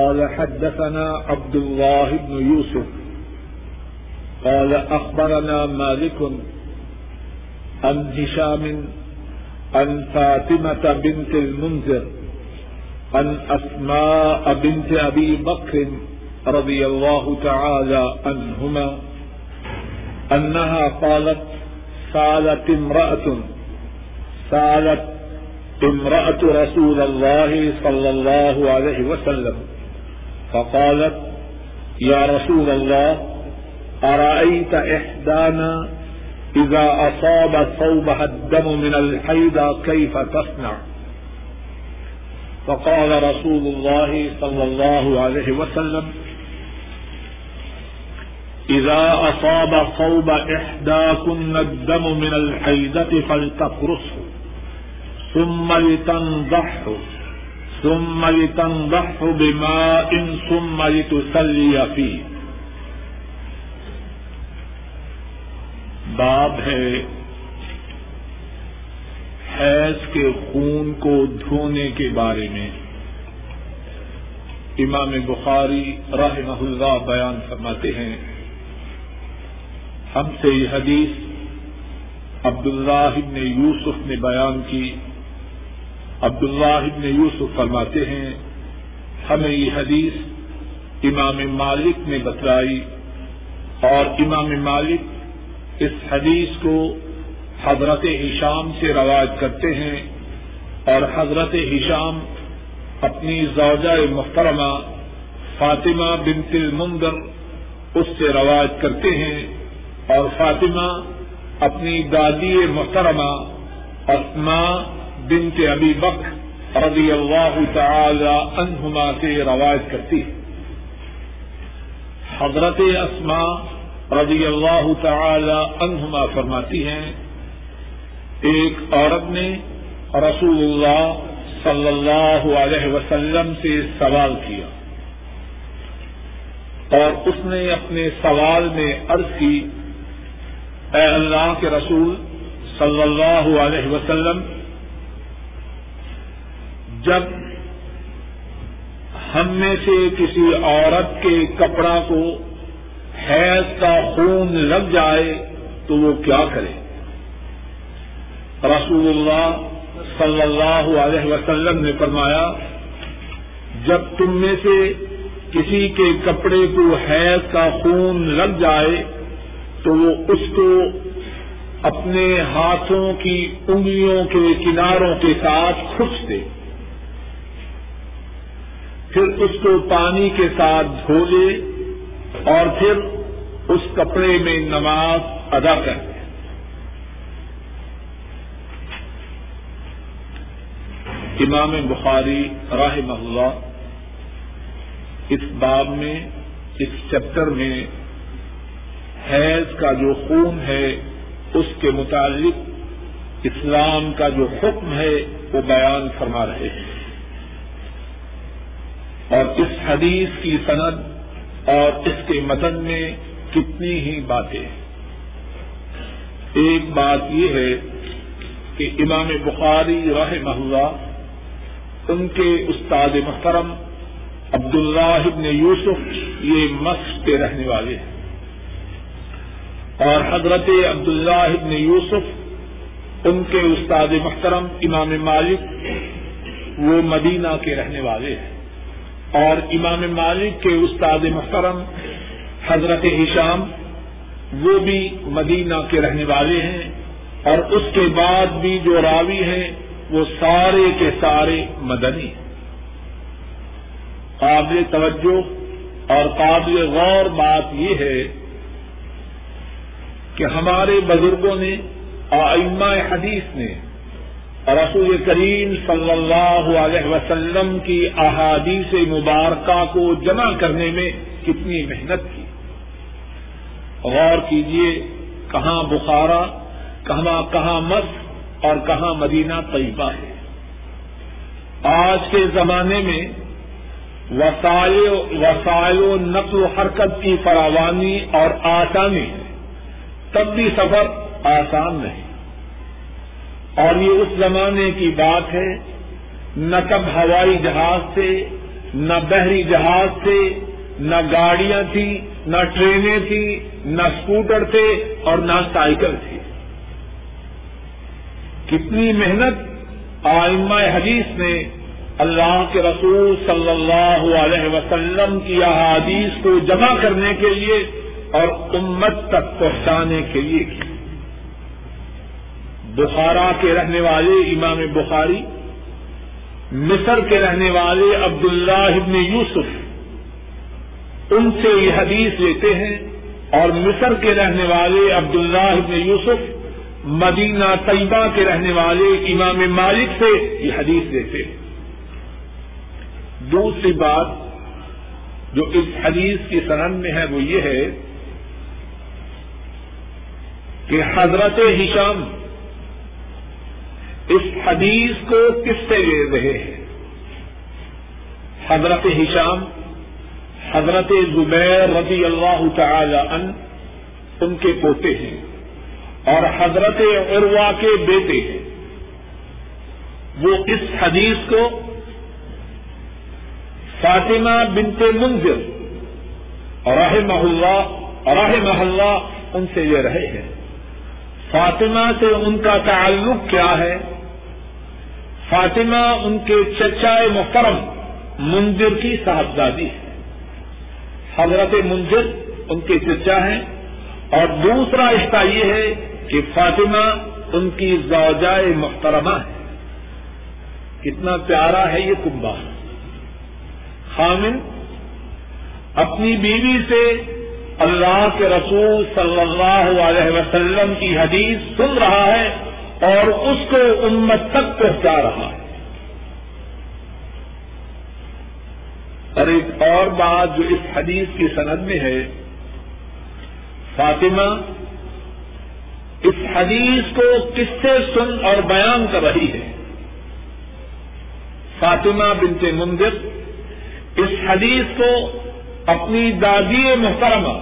قال حدثنا عبد الله بن يوسف قال أخبرنا مالك عن هشام عن فاطمة بنت المنذر عن أسماء بنت أبي بكر رضي الله تعالى عنهما أنها قالت سالت امرأة سالت امرأة رسول الله صلى الله عليه وسلم. فقالت يا رسول الله أرأيت إحدانا إذا أصاب ثوبها الدم من الحيض كيف تصنع؟ فقال رسول الله صلى الله عليه وسلم إذا أصاب صوب إحداكن الدم من الحيدة فلتقرصه ثم لتنضحه. ثم لتنضحه بماء ثم لتسلي فيه. باب ہے حیض کے خون کو دھونے کے بارے میں۔ امام بخاری رحمہ اللہ بیان فرماتے ہیں، ہم سے یہ حدیث عبداللہ ابن یوسف نے بیان کی۔ عبداللہ ابن یوسف فرماتے ہیں، ہمیں یہ حدیث امام مالک نے بتلائی اور امام مالک اس حدیث کو حضرت ہشام سے روایت کرتے ہیں اور حضرت ہشام اپنی زوجہ محترمہ فاطمہ بنت المندر اس سے روایت کرتے ہیں اور فاطمہ اپنی دادی محترمہ اسما بنت ابی بک رضی اللہ تعالی عنہما سے روایت کرتی ہے۔ حضرت اسما رضی اللہ تعالی عنہما فرماتی ہیں، ایک عورت نے رسول اللہ صلی اللہ علیہ وسلم سے سوال کیا اور اس نے اپنے سوال میں عرض کی، اے اللہ کے رسول صلی اللہ علیہ وسلم جب ہم میں سے کسی عورت کے کپڑا کو حیض کا خون لگ جائے تو وہ کیا کرے؟ رسول اللہ صلی اللہ علیہ وسلم نے فرمایا، جب تم میں سے کسی کے کپڑے کو حیض کا خون لگ جائے تو وہ اس کو اپنے ہاتھوں کی انگلیوں کے کناروں کے ساتھ کھچ دے پھر اس کو پانی کے ساتھ دھو لے اور پھر اس کپڑے میں نماز ادا کر دے امام بخاری راہ محلہ اس باب میں، اس چیپٹر میں حیض کا جو خون ہے، اس کے متعلق اسلام کا جو حکم ہے، وہ بیان فرما رہے ہیں۔ اور اس حدیث کی صنعت اور اس کے مدن میں کتنی ہی باتیں ایک بات یہ ہے کہ امام بخاری راہ محلہ ان کے استاد محترم عبداللہ ابن یوسف یہ مشق کے رہنے والے ہیں۔ اور حضرت عبداللہ ابن یوسف، ان کے استاد محترم امام مالک وہ مدینہ کے رہنے والے ہیں۔ اور امام مالک کے استاد محترم حضرت ہشام، وہ بھی مدینہ کے رہنے والے ہیں، اور اس کے بعد بھی جو راوی ہیں، وہ سارے کے سارے مدنی قابل توجہ اور قابل غور بات یہ ہے کہ ہمارے بزرگوں نے، آئمہ حدیث نے رسول کریم صلی اللہ علیہ وسلم کی احادیث مبارکہ کو جمع کرنے میں کتنی محنت کی۔ غور کیجیے کہاں بخارا، کہاں کہاں مس اور کہاں مدینہ طیبہ ہے۔ آج کے زمانے میں وسائل و نقل و حرکت کی فراوانی اور آسانی ہے۔ تب بھی سفر آسان نہیں۔ اور یہ اس زمانے کی بات ہے، نہ کب ہوائی جہاز سے نہ بحری جہاز تھے، نہ گاڑیاں تھیں، نہ ٹرینیں تھیں، نہ اسکوٹر تھے اور نہ سائیکل تھی کتنی محنت آئمہ حدیث نے اللہ کے رسول صلی اللہ علیہ وسلم کی احادیث کو جمع کرنے کے لیے اور امت تک پہنچانے کے لیے کی۔ بخارا کے رہنے والے امام بخاری، مصر کے رہنے والے عبداللہ ابن یوسف، ان سے یہ حدیث لیتے ہیں اور مصر کے رہنے والے عبداللہ ابن یوسف، مدینہ طیبہ کے رہنے والے امام مالک سے یہ حدیث لیتے ہیں۔ دوسری بات جو اس حدیث کی سنن میں ہے وہ یہ ہے کہ حضرت ہشام اس حدیث کو کس سے لے رہے ہیں؟ حضرت ہشام، حضرت زبیر رضی اللہ تعالی ان ان کے پوتے ہیں اور حضرت عروا کے بیٹے ہیں۔ وہ اس حدیث کو فاطمہ بنت منظر راہ محلہ راہ محلہ ان سے لے رہے ہیں۔ فاطمہ سے ان کا تعلق کیا ہے؟ فاطمہ ان کے چچا محترم منظر کی صاحبزادی ہے حضرت منظر ان کے چچا ہیں۔ اور دوسرا رشتہ یہ ہے کہ فاطمہ ان کی زوجائے محترمہ ہے کتنا پیارا ہے یہ کنبا خامن، اپنی بیوی سے اللہ کے رسول صلی اللہ علیہ وسلم کی حدیث سن رہا ہے۔ اور اس کو امت تک پہنچا رہا ہے۔ اور ایک اور بات جو اس حدیث کی سند میں ہے، فاطمہ، اس حدیث کو کس سے سن اور بیان کر رہی ہے۔ فاطمہ بنت منظر اس حدیث کو اپنی دادی محترمہ،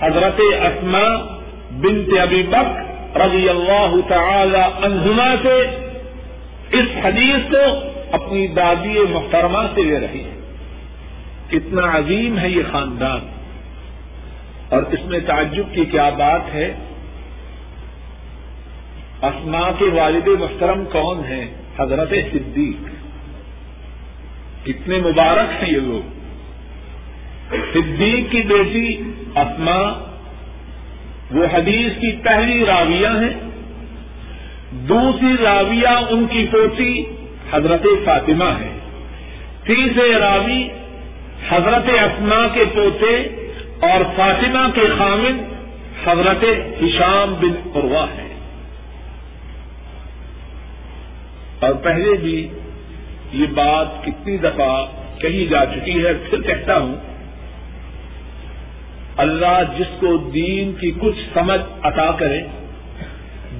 حضرت اسما بنت ابی بک رضی اللہ تعالی عنہما سے اس حدیث کو اپنی دادی محترمہ سے لے رہی ہے۔ کتنا عظیم ہے یہ خاندان۔ اور اس میں تعجب کی کیا بات ہے؟ اسما کے والد محترم کون ہیں؟ حضرت صدیق۔ کتنے مبارک ہیں یہ لوگ۔ صدیق کی بیٹی اسما وہ حدیث کی پہلی راویہ ہیں۔ دوسری راویہ ان کی پوتی حضرت فاطمہ ہے تیسرے راوی حضرت اسما کے پوتے اور فاطمہ کے خامن حضرت ہشام بن عروا ہے اور پہلے بھی یہ بات کتنی دفعہ کہی جا چکی ہے، پھر کہتا ہوں اللہ جس کو دین کی کچھ سمجھ عطا کرے،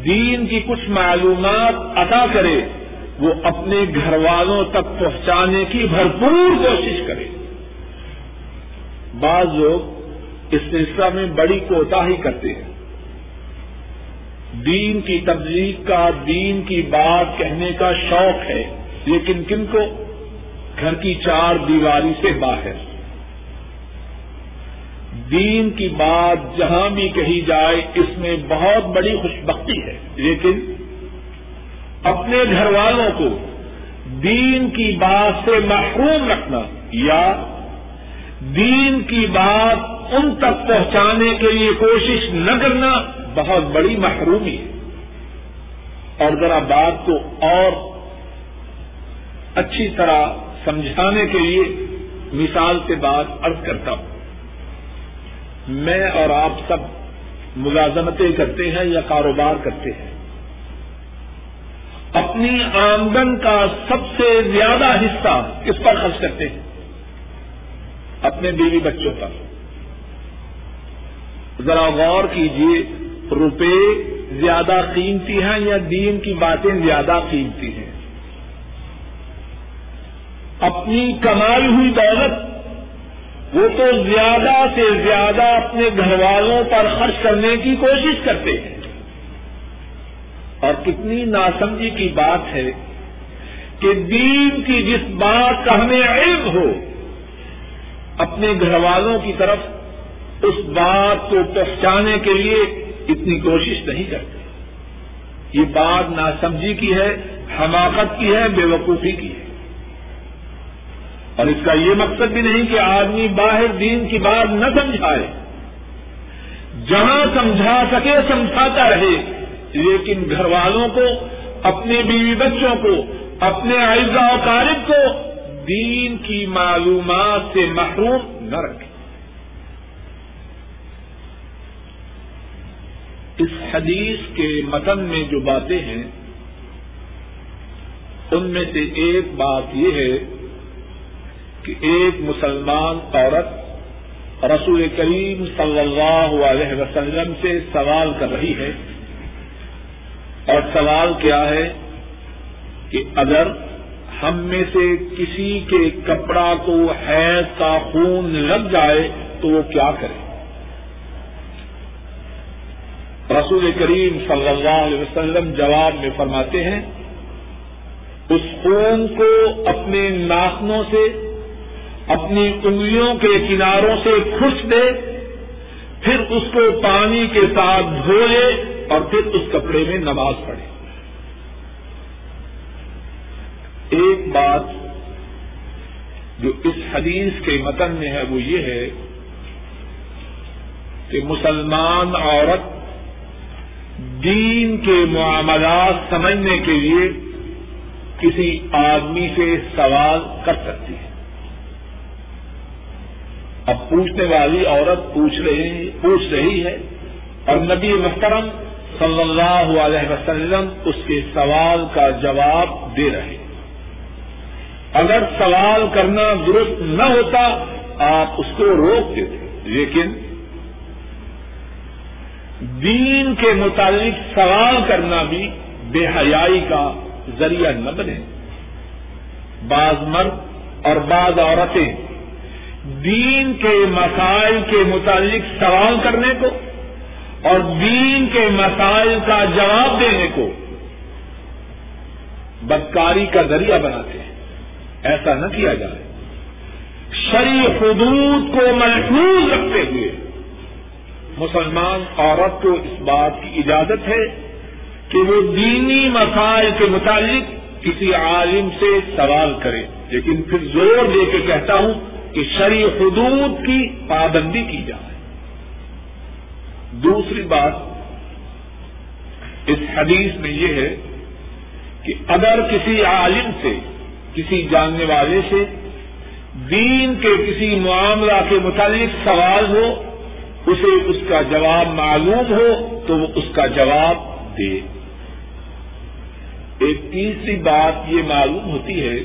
دین کی کچھ معلومات عطا کرے، وہ اپنے گھر والوں تک پہنچانے کی بھرپور کوشش کرے۔ بعض لوگ اس سلسلہ میں بڑی کوتا ہی کرتے ہیں۔ دین کی تبلیغ کا، دین کی بات کہنے کا شوق ہے، لیکن کن کو؟ گھر کی چار دیواری سے باہر۔ دین کی بات جہاں بھی کہی جائے، اس میں بہت بڑی خوشبختی ہے۔ لیکن اپنے گھر والوں کو دین کی بات سے محروم رکھنا یا دین کی بات ان تک پہنچانے کے لیے کوشش نہ کرنا بہت بڑی محرومی ہے۔ اور ذرا بات کو اور اچھی طرح سمجھانے کے لیے مثال سے بات ارض کرتا ہوں۔ میں اور آپ سب ملازمتیں کرتے ہیں یا کاروبار کرتے ہیں۔ اپنی آمدن کا سب سے زیادہ حصہ کس پر خرچ کرتے ہیں؟ اپنے بیوی بچوں پر۔ ذرا غور کیجیے روپے زیادہ قیمتی ہیں یا دین کی باتیں زیادہ قیمتی ہیں؟ اپنی کمائی ہوئی دولت وہ تو زیادہ سے زیادہ اپنے گھر والوں پر خرچ کرنے کی کوشش کرتے ہیں۔ اور کتنی ناسمجھی کی بات ہے کہ دین کی جس بات کا ہمیں علم ہو، اپنے گھر والوں کی طرف اس بات کو پہنچانے کے لیے اتنی کوشش نہیں کرتے۔ یہ بات ناسمجھی کی ہے، حماقت کی ہے، بے وقوفی کی ہے۔ اور اس کا یہ مقصد بھی نہیں کہ آدمی باہر دین کی بات نہ سمجھائے۔ جہاں سمجھا سکے، سمجھاتا رہے۔ لیکن گھر والوں کو، اپنے بیوی بچوں کو، اپنے اعزا و قارب کو دین کی معلومات سے محروم نہ رکھے۔ اس حدیث کے متن میں جو باتیں ہیں، ان میں سے ایک بات یہ ہے کہ ایک مسلمان عورت رسول کریم صلی اللہ علیہ وسلم سے سوال کر رہی ہے اور سوال کیا ہے کہ اگر ہم میں سے کسی کے کپڑا کو حیض کا خون لگ جائے تو وہ کیا کرے؟ رسول کریم صلی اللہ علیہ وسلم جواب میں فرماتے ہیں، اس خون کو اپنے ناخنوں سے اپنی انگلیوں کے کناروں سے کھس دے، پھر اس کو پانی کے ساتھ دھوئے اور پھر اس کپڑے میں نماز پڑھے۔ ایک بات جو اس حدیث کے متن میں ہے وہ یہ ہے کہ مسلمان عورت دین کے معاملات سمجھنے کے لیے کسی آدمی سے سوال کر سکتی ہے۔ اب پوچھنے والی عورت پوچھ رہی پوچھ رہی ہے اور نبی محترم صلی اللہ علیہ وسلم اس کے سوال کا جواب دے رہے اگر سوال کرنا درست نہ ہوتا، آپ اس کو روک دیتے۔ لیکن دین کے متعلق سوال کرنا بھی بے حیائی کا ذریعہ نہ بنے۔ بعض مرد اور بعض عورتیں دین کے مسائل کے متعلق سوال کرنے کو اور دین کے مسائل کا جواب دینے کو بدکاری کا ذریعہ بناتے ہیں۔ ایسا نہ کیا جائے۔ شری حدود کو محفوظ رکھتے ہوئے مسلمان عورت کو اس بات کی اجازت ہے کہ وہ دینی مسائل کے متعلق کسی عالم سے سوال کرے، لیکن پھر زور دے کے کہتا ہوں کہ شرع حدود کی پابندی کی جائے۔ دوسری بات اس حدیث میں یہ ہے کہ اگر کسی عالم سے، کسی جاننے والے سے دین کے کسی معاملہ کے متعلق سوال ہو، اسے اس کا جواب معلوم ہو، تو وہ اس کا جواب دے۔ ایک تیسری بات یہ معلوم ہوتی ہے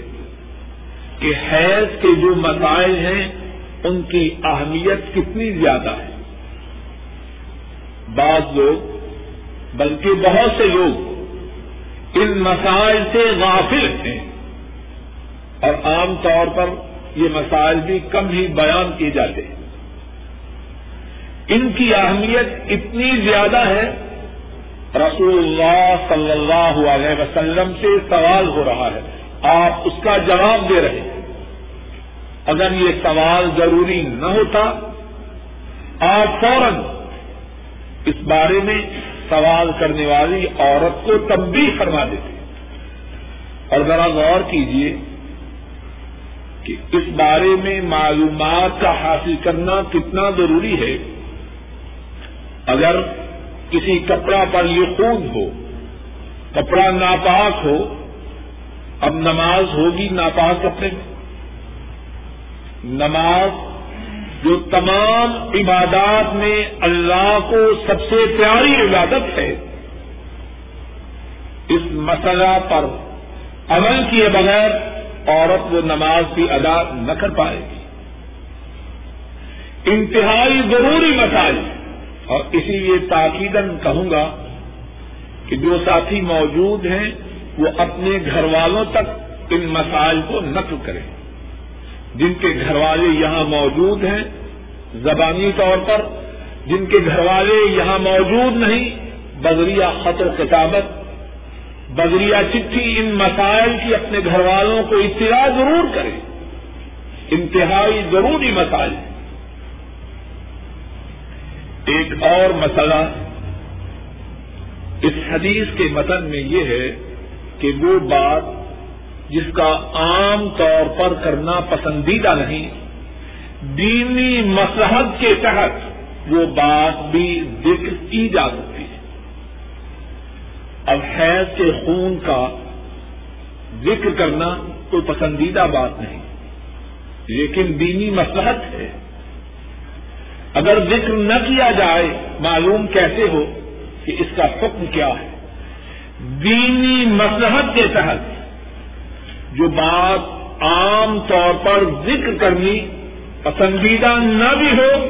کہ حیض کے جو مسائل ہیں، ان کی اہمیت کتنی زیادہ ہے۔ بعض لوگ، بلکہ بہت سے لوگ، ان مسائل سے غافل ہیں۔ اور عام طور پر یہ مسائل بھی کم ہی بیان کیے جاتے ہیں۔ ان کی اہمیت اتنی زیادہ ہے، رسول اللہ صلی اللہ علیہ وسلم سے سوال ہو رہا ہے۔ آپ اس کا جواب دے رہے ہیں۔ اگر یہ سوال ضروری نہ ہوتا، آپ فوراً اس بارے میں سوال کرنے والی عورت کو تبدیل فرما دیتے اور ذرا غور کیجیے کہ اس بارے میں معلومات کا حاصل کرنا کتنا ضروری ہے۔ اگر کسی کپڑا پر یہ خون ہو، کپڑا ناپاک ہو اب نماز ہوگی ناپاک کپڑے میں۔ نماز جو تمام عبادات میں اللہ کو سب سے پیاری عبادت ہے۔ اس مسئلہ پر عمل کیے بغیر عورت وہ نماز بھی ادا نہ کر پائے گی۔ انتہائی ضروری مسائل۔ اور اسی لیے تاکیدن کہوں گا کہ جو ساتھی موجود ہیں وہ اپنے گھر والوں تک ان مسائل کو نقل کریں جن کے گھر والے یہاں موجود ہیں، زبانی طور پر جن کے گھر والے یہاں موجود نہیں، بذریعہ خط و کتابت بغریہ چٹھی ان مسائل کی اپنے گھر والوں کو اطلاع ضرور کرے۔ انتہائی ضروری مسائل۔ ایک اور مسئلہ اس حدیث کے متن میں یہ ہے کہ وہ بات جس کا عام طور پر کرنا پسندیدہ نہیں، دینی مسلحت کے تحت وہ بات بھی ذکر کی جا سکتی ہے۔ اب حیض کے خون کا ذکر کرنا کوئی پسندیدہ بات نہیں، لیکن دینی مسلحت ہے۔ اگر ذکر نہ کیا جائے، معلوم کیسے ہو کہ اس کا حکم کیا ہے؟ دینی مسلحت کے تحت جو بات عام طور پر ذکر کرنی پسندیدہ نہ بھی ہو،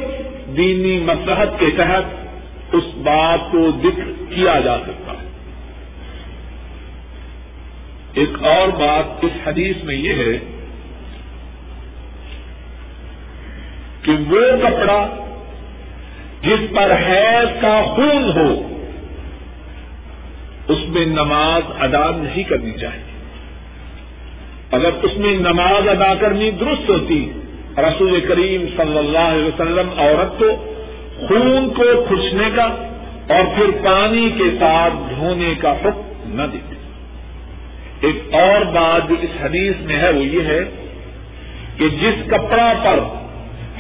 دینی مسلحت کے تحت اس بات کو ذکر کیا جا سکتا ہے۔ ایک اور بات اس حدیث میں یہ ہے کہ وہ کپڑا جس پر حیض کا خون ہو میں نماز ادا نہیں کرنی چاہیے۔ اگر اس میں نماز ادا کرنی درست ہوتی، رسول کریم صلی اللہ علیہ وسلم عورت کو خون کو کھچنے کا اور پھر پانی کے ساتھ دھونے کا حکم نہ دیتے۔ ایک اور بات جو اس حدیث میں ہے وہ یہ ہے کہ جس کپڑا پر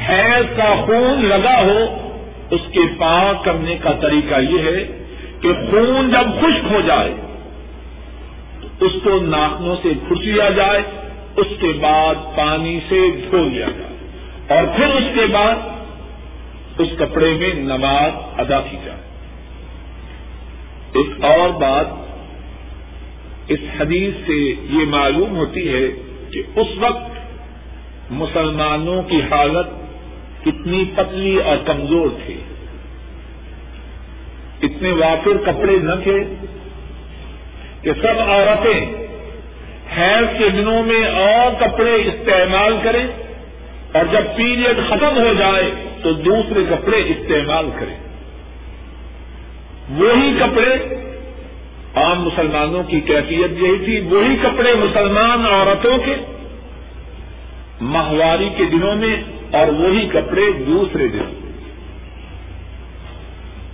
حیض کا خون لگا ہو، اس کے پاک کرنے کا طریقہ یہ ہے کہ خون جب خشک ہو جائے تو اس کو ناخنوں سے کھٹ لیا جائے، اس کے بعد پانی سے دھو لیا جائے۔ اور پھر اس کے بعد اس کپڑے میں نماز ادا کی جائے۔ ایک اور بات، اس حدیث سے یہ معلوم ہوتی ہے کہ اس وقت مسلمانوں کی حالت کتنی پتلی اور کمزور تھی۔ اتنے وافر کپڑے نہ تھے کہ سب عورتیں حیض کے دنوں میں اور کپڑے استعمال کریں اور جب پیریڈ ختم ہو جائے تو دوسرے کپڑے استعمال کریں۔ وہی کپڑے عام مسلمانوں کی کیفیت یہی تھی، وہی کپڑے مسلمان عورتوں کے ماہواری کے دنوں میں اور وہی کپڑے دوسرے دنوں میں۔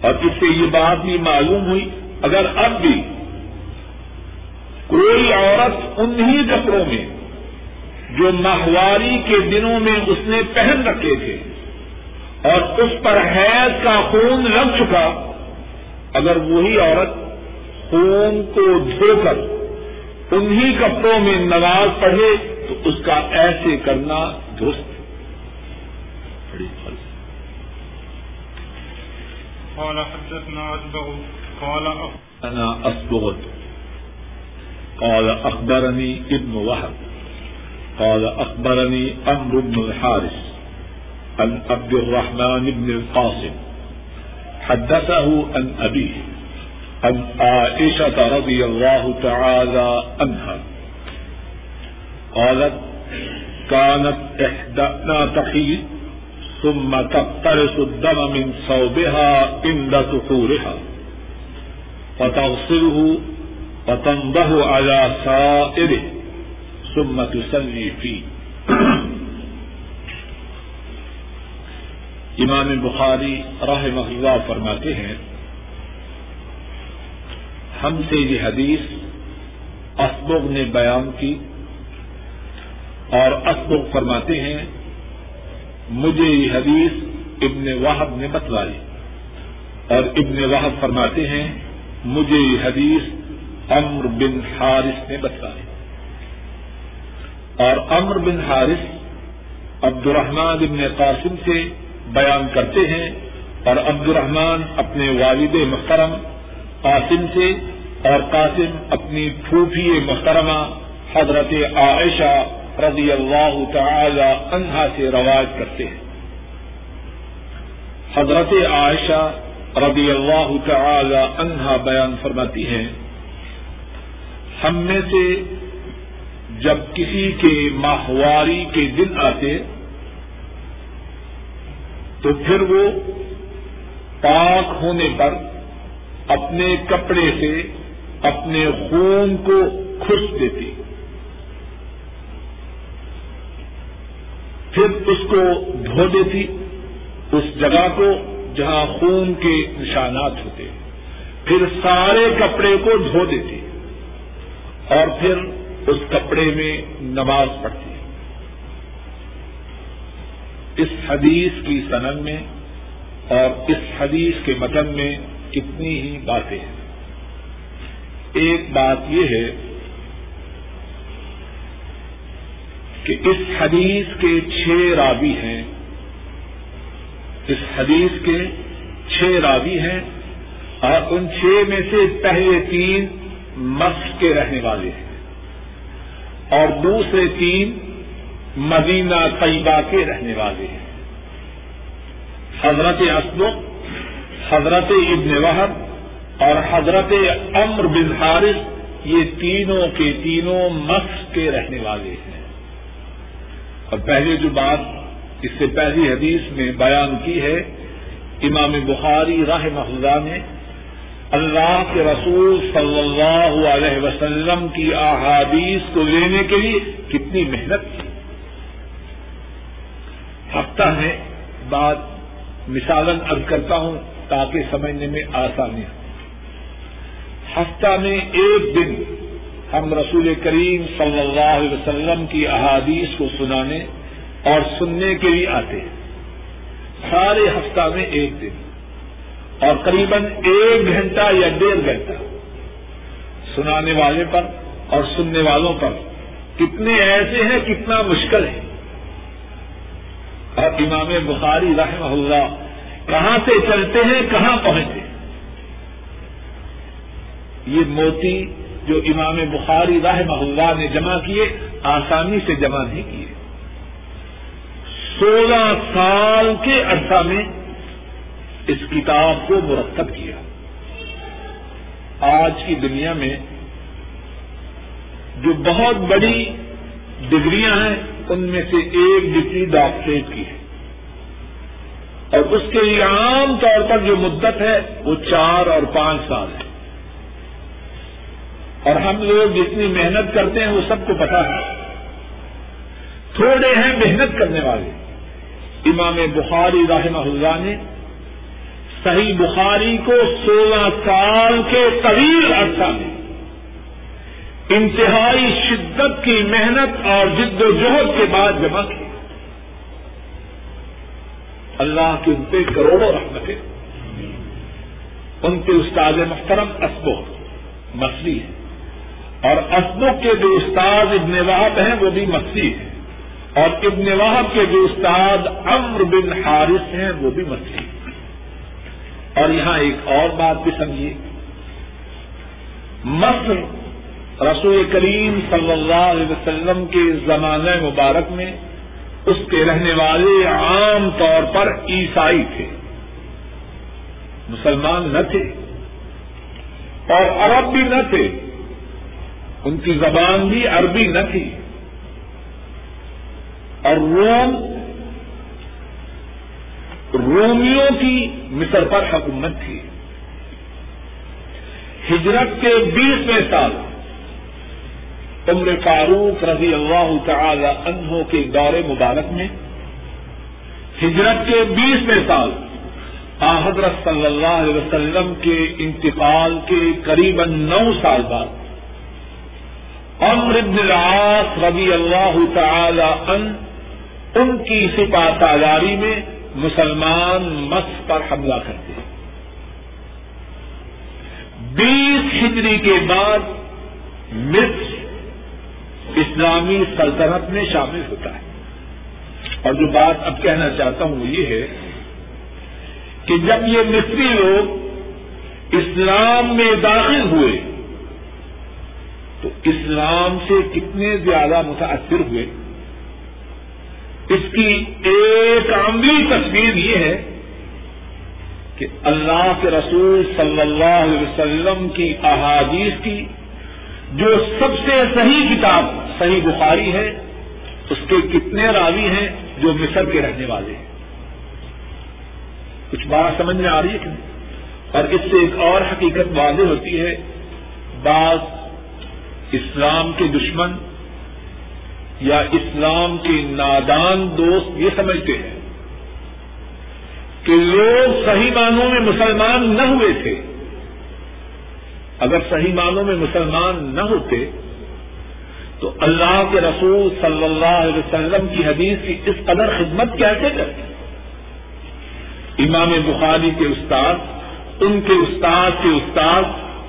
اور اس سے یہ بات بھی معلوم ہوئی، اگر اب بھی کوئی عورت انہی کپڑوں میں جو ماہواری کے دنوں میں اس نے پہن رکھے تھے اور اس پر حیض کا خون لگ چکا، اگر وہی عورت خون کو دھو کر انہی کپڑوں میں نواز پڑھے تو اس کا ایسے کرنا درست بڑی قال حدثنا أسبغ قال انا اسبغت قال أخبرني ابن وهب. قال أخبرني أمر بن الحارث عن عبد الرحمن بن القاسم. حدثه عن أبيه، عن عائشة رضي الله تعالى عنها. قالت، كانت إحدانا تحيد. ثم تقترس الدم من صوبها عند سحورها فتغسله وتنبه على سائره ثم تصلي فيه. امام بخاری راہ اللہ فرماتے ہیں، ہم سے یہ حدیث اسبغ نے بیان کی اور اسبغ فرماتے ہیں مجھے یہ حدیث ابن واحد نے بتلائی۔ اور ابن واحد فرماتے ہیں، مجھے یہ حدیث امر بن حارث نے بتایا اور امر بن حارث عبد الرحمان ابن قاسم سے بیان کرتے ہیں اور عبد الرحمان اپنے والد محترم قاسم سے اور قاسم اپنی پھوپھی محترمہ حضرت عائشہ رضی اللہ تعالی عنہا سے روایت کرتے ہیں۔ حضرت عائشہ رضی اللہ تعالی عنہا بیان فرماتی ہیں، ہم میں سے جب کسی کے ماہواری کے دن آتے، تو پھر وہ پاک ہونے پر اپنے کپڑے سے اپنے خون کو خش دیتی۔ پھر اس کو دھو دیتی، اس جگہ کو جہاں خون کے نشانات ہوتے، پھر سارے کپڑے کو دھو دیتی اور پھر اس کپڑے میں نماز پڑھتی۔ اس حدیث کی سنن میں اور اس حدیث کے متن میں کتنی ہی باتیں ہیں۔ ایک بات یہ ہے کہ اس حدیث کے چھ راوی ہیں۔ اس حدیث کے چھ راوی ہیں اور ان چھ میں سے پہلے تین مس کے رہنے والے ہیں۔ اور دوسرے تین مدینہ طیبہ کے رہنے والے ہیں۔ حضرت اسلم حضرت ابن وحب اور حضرت امر بن حارث یہ تینوں کے تینوں مس کے رہنے والے ہیں۔ اور پہلے جو بات اس سے پہلی حدیث میں بیان کی ہے، امام بخاری راہ محلہ نے اللہ کے رسول صلی اللہ علیہ وسلم کی احادیث کو لینے کے لیے کتنی محنت کی۔ ہفتہ میں بات مثالن ارد کرتا ہوں تاکہ سمجھنے میں آسانی ہو۔ ہفتہ میں ایک دن ہم رسول کریم صلی اللہ علیہ وسلم کی احادیث کو سنانے اور سننے کے لیے آتے ہیں۔ سارے ہفتہ میں ایک دن اور قریب ایک گھنٹہ یا ڈیڑھ گھنٹہ سنانے والے پر اور سننے والوں پر کتنے ایسے ہیں، کتنا مشکل ہے۔ اور امام بخاری رحمہ اللہ کہاں سے چلتے ہیں، کہاں پہنچتے ہیں؟ یہ موتی جو امام بخاری رحمہ اللہ نے جمع کیے، آسانی سے جمع نہیں کیے۔ سولہ سال کے عرصہ میں اس کتاب کو مرتب کیا۔ آج کی دنیا میں جو بہت بڑی ڈگریاں ہیں، ان میں سے ایک ڈگری ڈاکٹریٹ کی ہے۔ اور اس کے لیے عام طور پر جو مدت ہے، وہ چار اور پانچ سال ہے۔ اور ہم لوگ جتنی محنت کرتے ہیں وہ سب کو پتا ہے۔ تھوڑے ہیں محنت کرنے والے۔ امام بخاری رحمہ اللہ نے صحیح بخاری کو سولہ سال کے طویل عرصہ میں انتہائی شدت کی محنت اور جد و جہد کے بعد جمع کی۔ اللہ کے ان پہ کروڑوں رحمتیں۔ ان کے استاد محترم اسبو مسری ہے اور اسبو کے جو استاد ابن واحب ہیں، وہ بھی مسیح ہیں۔ اور ابن واحب کے جو استاد امر بن حارث ہیں، وہ بھی مسیح اور یہاں ایک اور بات بھی سمجھیے۔ مصر رسول کریم صلی اللہ علیہ وسلم کے زمانہ مبارک میں اس کے رہنے والے عام طور پر عیسائی تھے۔ مسلمان نہ تھے۔ اور عرب بھی نہ تھے۔ ان کی زبان بھی عربی نہ تھی۔ اور روم، رومیوں کی مصر پر حکومت تھی۔ ہجرت کے بیسویں سال، عمر فاروق رضی اللہ تعالی عنہ کے دور مبارک میں، ہجرت کے بیسویں سال حضرت صلی اللہ علیہ وسلم کے انتقال کے قریب نو سال بعد بن العاص رضی اللہ تعالی ان ان کی سپا سالاری میں مسلمان مس پر حملہ کرتے ہیں۔ بیس ہجری کے بعد مصر اسلامی سلطنت میں شامل ہوتا ہے۔ اور جو بات اب کہنا چاہتا ہوں وہ یہ ہے کہ جب یہ مصری لوگ اسلام میں داخل ہوئے تو اسلام سے کتنے زیادہ متاثر ہوئے؟ اس کی ایک عملی تصویر یہ ہے کہ اللہ کے رسول صلی اللہ علیہ وسلم کی احادیث کی جو سب سے صحیح کتاب صحیح بخاری ہے، اس کے کتنے راوی ہیں جو مصر کے رہنے والے ہیں؟ کچھ بات سمجھ میں آ رہی ہے کہ اور اس سے ایک اور حقیقت واضح ہوتی ہے، بعض اسلام کے دشمن یا اسلام کے نادان دوست یہ سمجھتے ہیں کہ لوگ صحیح معنوں میں مسلمان نہ ہوئے تھے۔ اگر صحیح معنوں میں مسلمان نہ ہوتے تو اللہ کے رسول صلی اللہ علیہ وسلم کی حدیث کی اس قدر خدمت کیسے کرتے؟ امام بخاری کے استاد، ان کے استاد کے استاد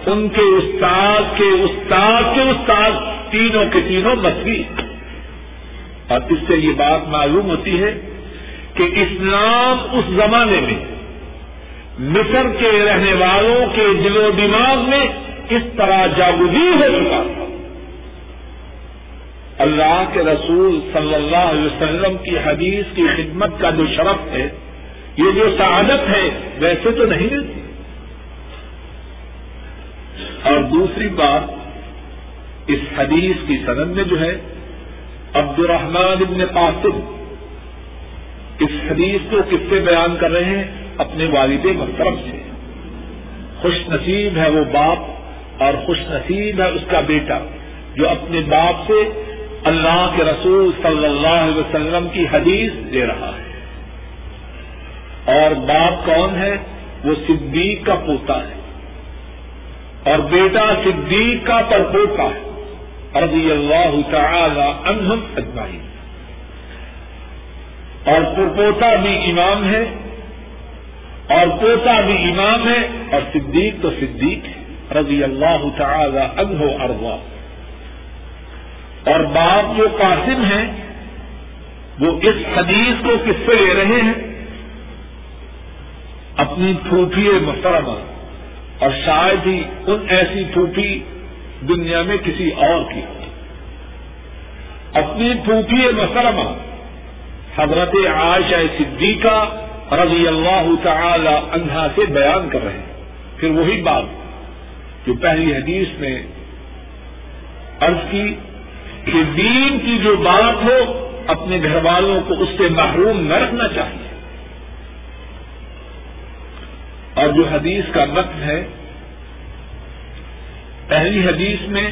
ان کے استاد کے استاد کے استاد تینوں کے تینوں مسیح اور اس سے یہ بات معلوم ہوتی ہے کہ اسلام اس زمانے میں مصر کے رہنے والوں کے دل و دماغ میں اس طرح جاگزیر ہو چکا۔ تھا اللہ کے رسول صلی اللہ علیہ وسلم کی حدیث کی خدمت کا جو شرف ہے، یہ جو سعادت ہے، ویسے تو نہیں ملتی۔ اور دوسری بات اس حدیث کی سند میں جو ہے عبد الرحمان ابن قاسم اس حدیث کو کس سے بیان کر رہے ہیں اپنے والد محترم سے۔ خوش نصیب ہے وہ باپ اور خوش نصیب ہے اس کا بیٹا جو اپنے باپ سے اللہ کے رسول صلی اللہ علیہ وسلم کی حدیث دے رہا ہے۔ اور باپ کون ہے؟ وہ صدیق کا پوتا ہے۔ اور بیٹا صدیق کا پرپوتا ہے، رضی اللہ تعالی عنہم اجمعین۔ اور پرپوتا بھی امام ہے، اور پوتا بھی امام ہے، اور صدیق تو صدیق ہے، رضی اللہ تعالی عنہ اروا اور باپ جو قاسم ہیں وہ اس حدیث کو کس سے لے رہے ہیں؟ اپنی پھوپھی محترمہ۔ اور شاید ہی ان ایسی پھوپھی دنیا میں کسی اور کی اپنی پھوپھی محترمہ حضرت عائشہ صدیقہ رضی اللہ تعالی عنہا سے بیان کر رہے ہیں۔ پھر وہی بات جو پہلی حدیث میں عرض کی کہ دین کی جو بات ہو، اپنے گھر والوں کو اس سے محروم نہ رکھنا چاہیے۔ اور جو حدیث کا متن ہے، پہلی حدیث میں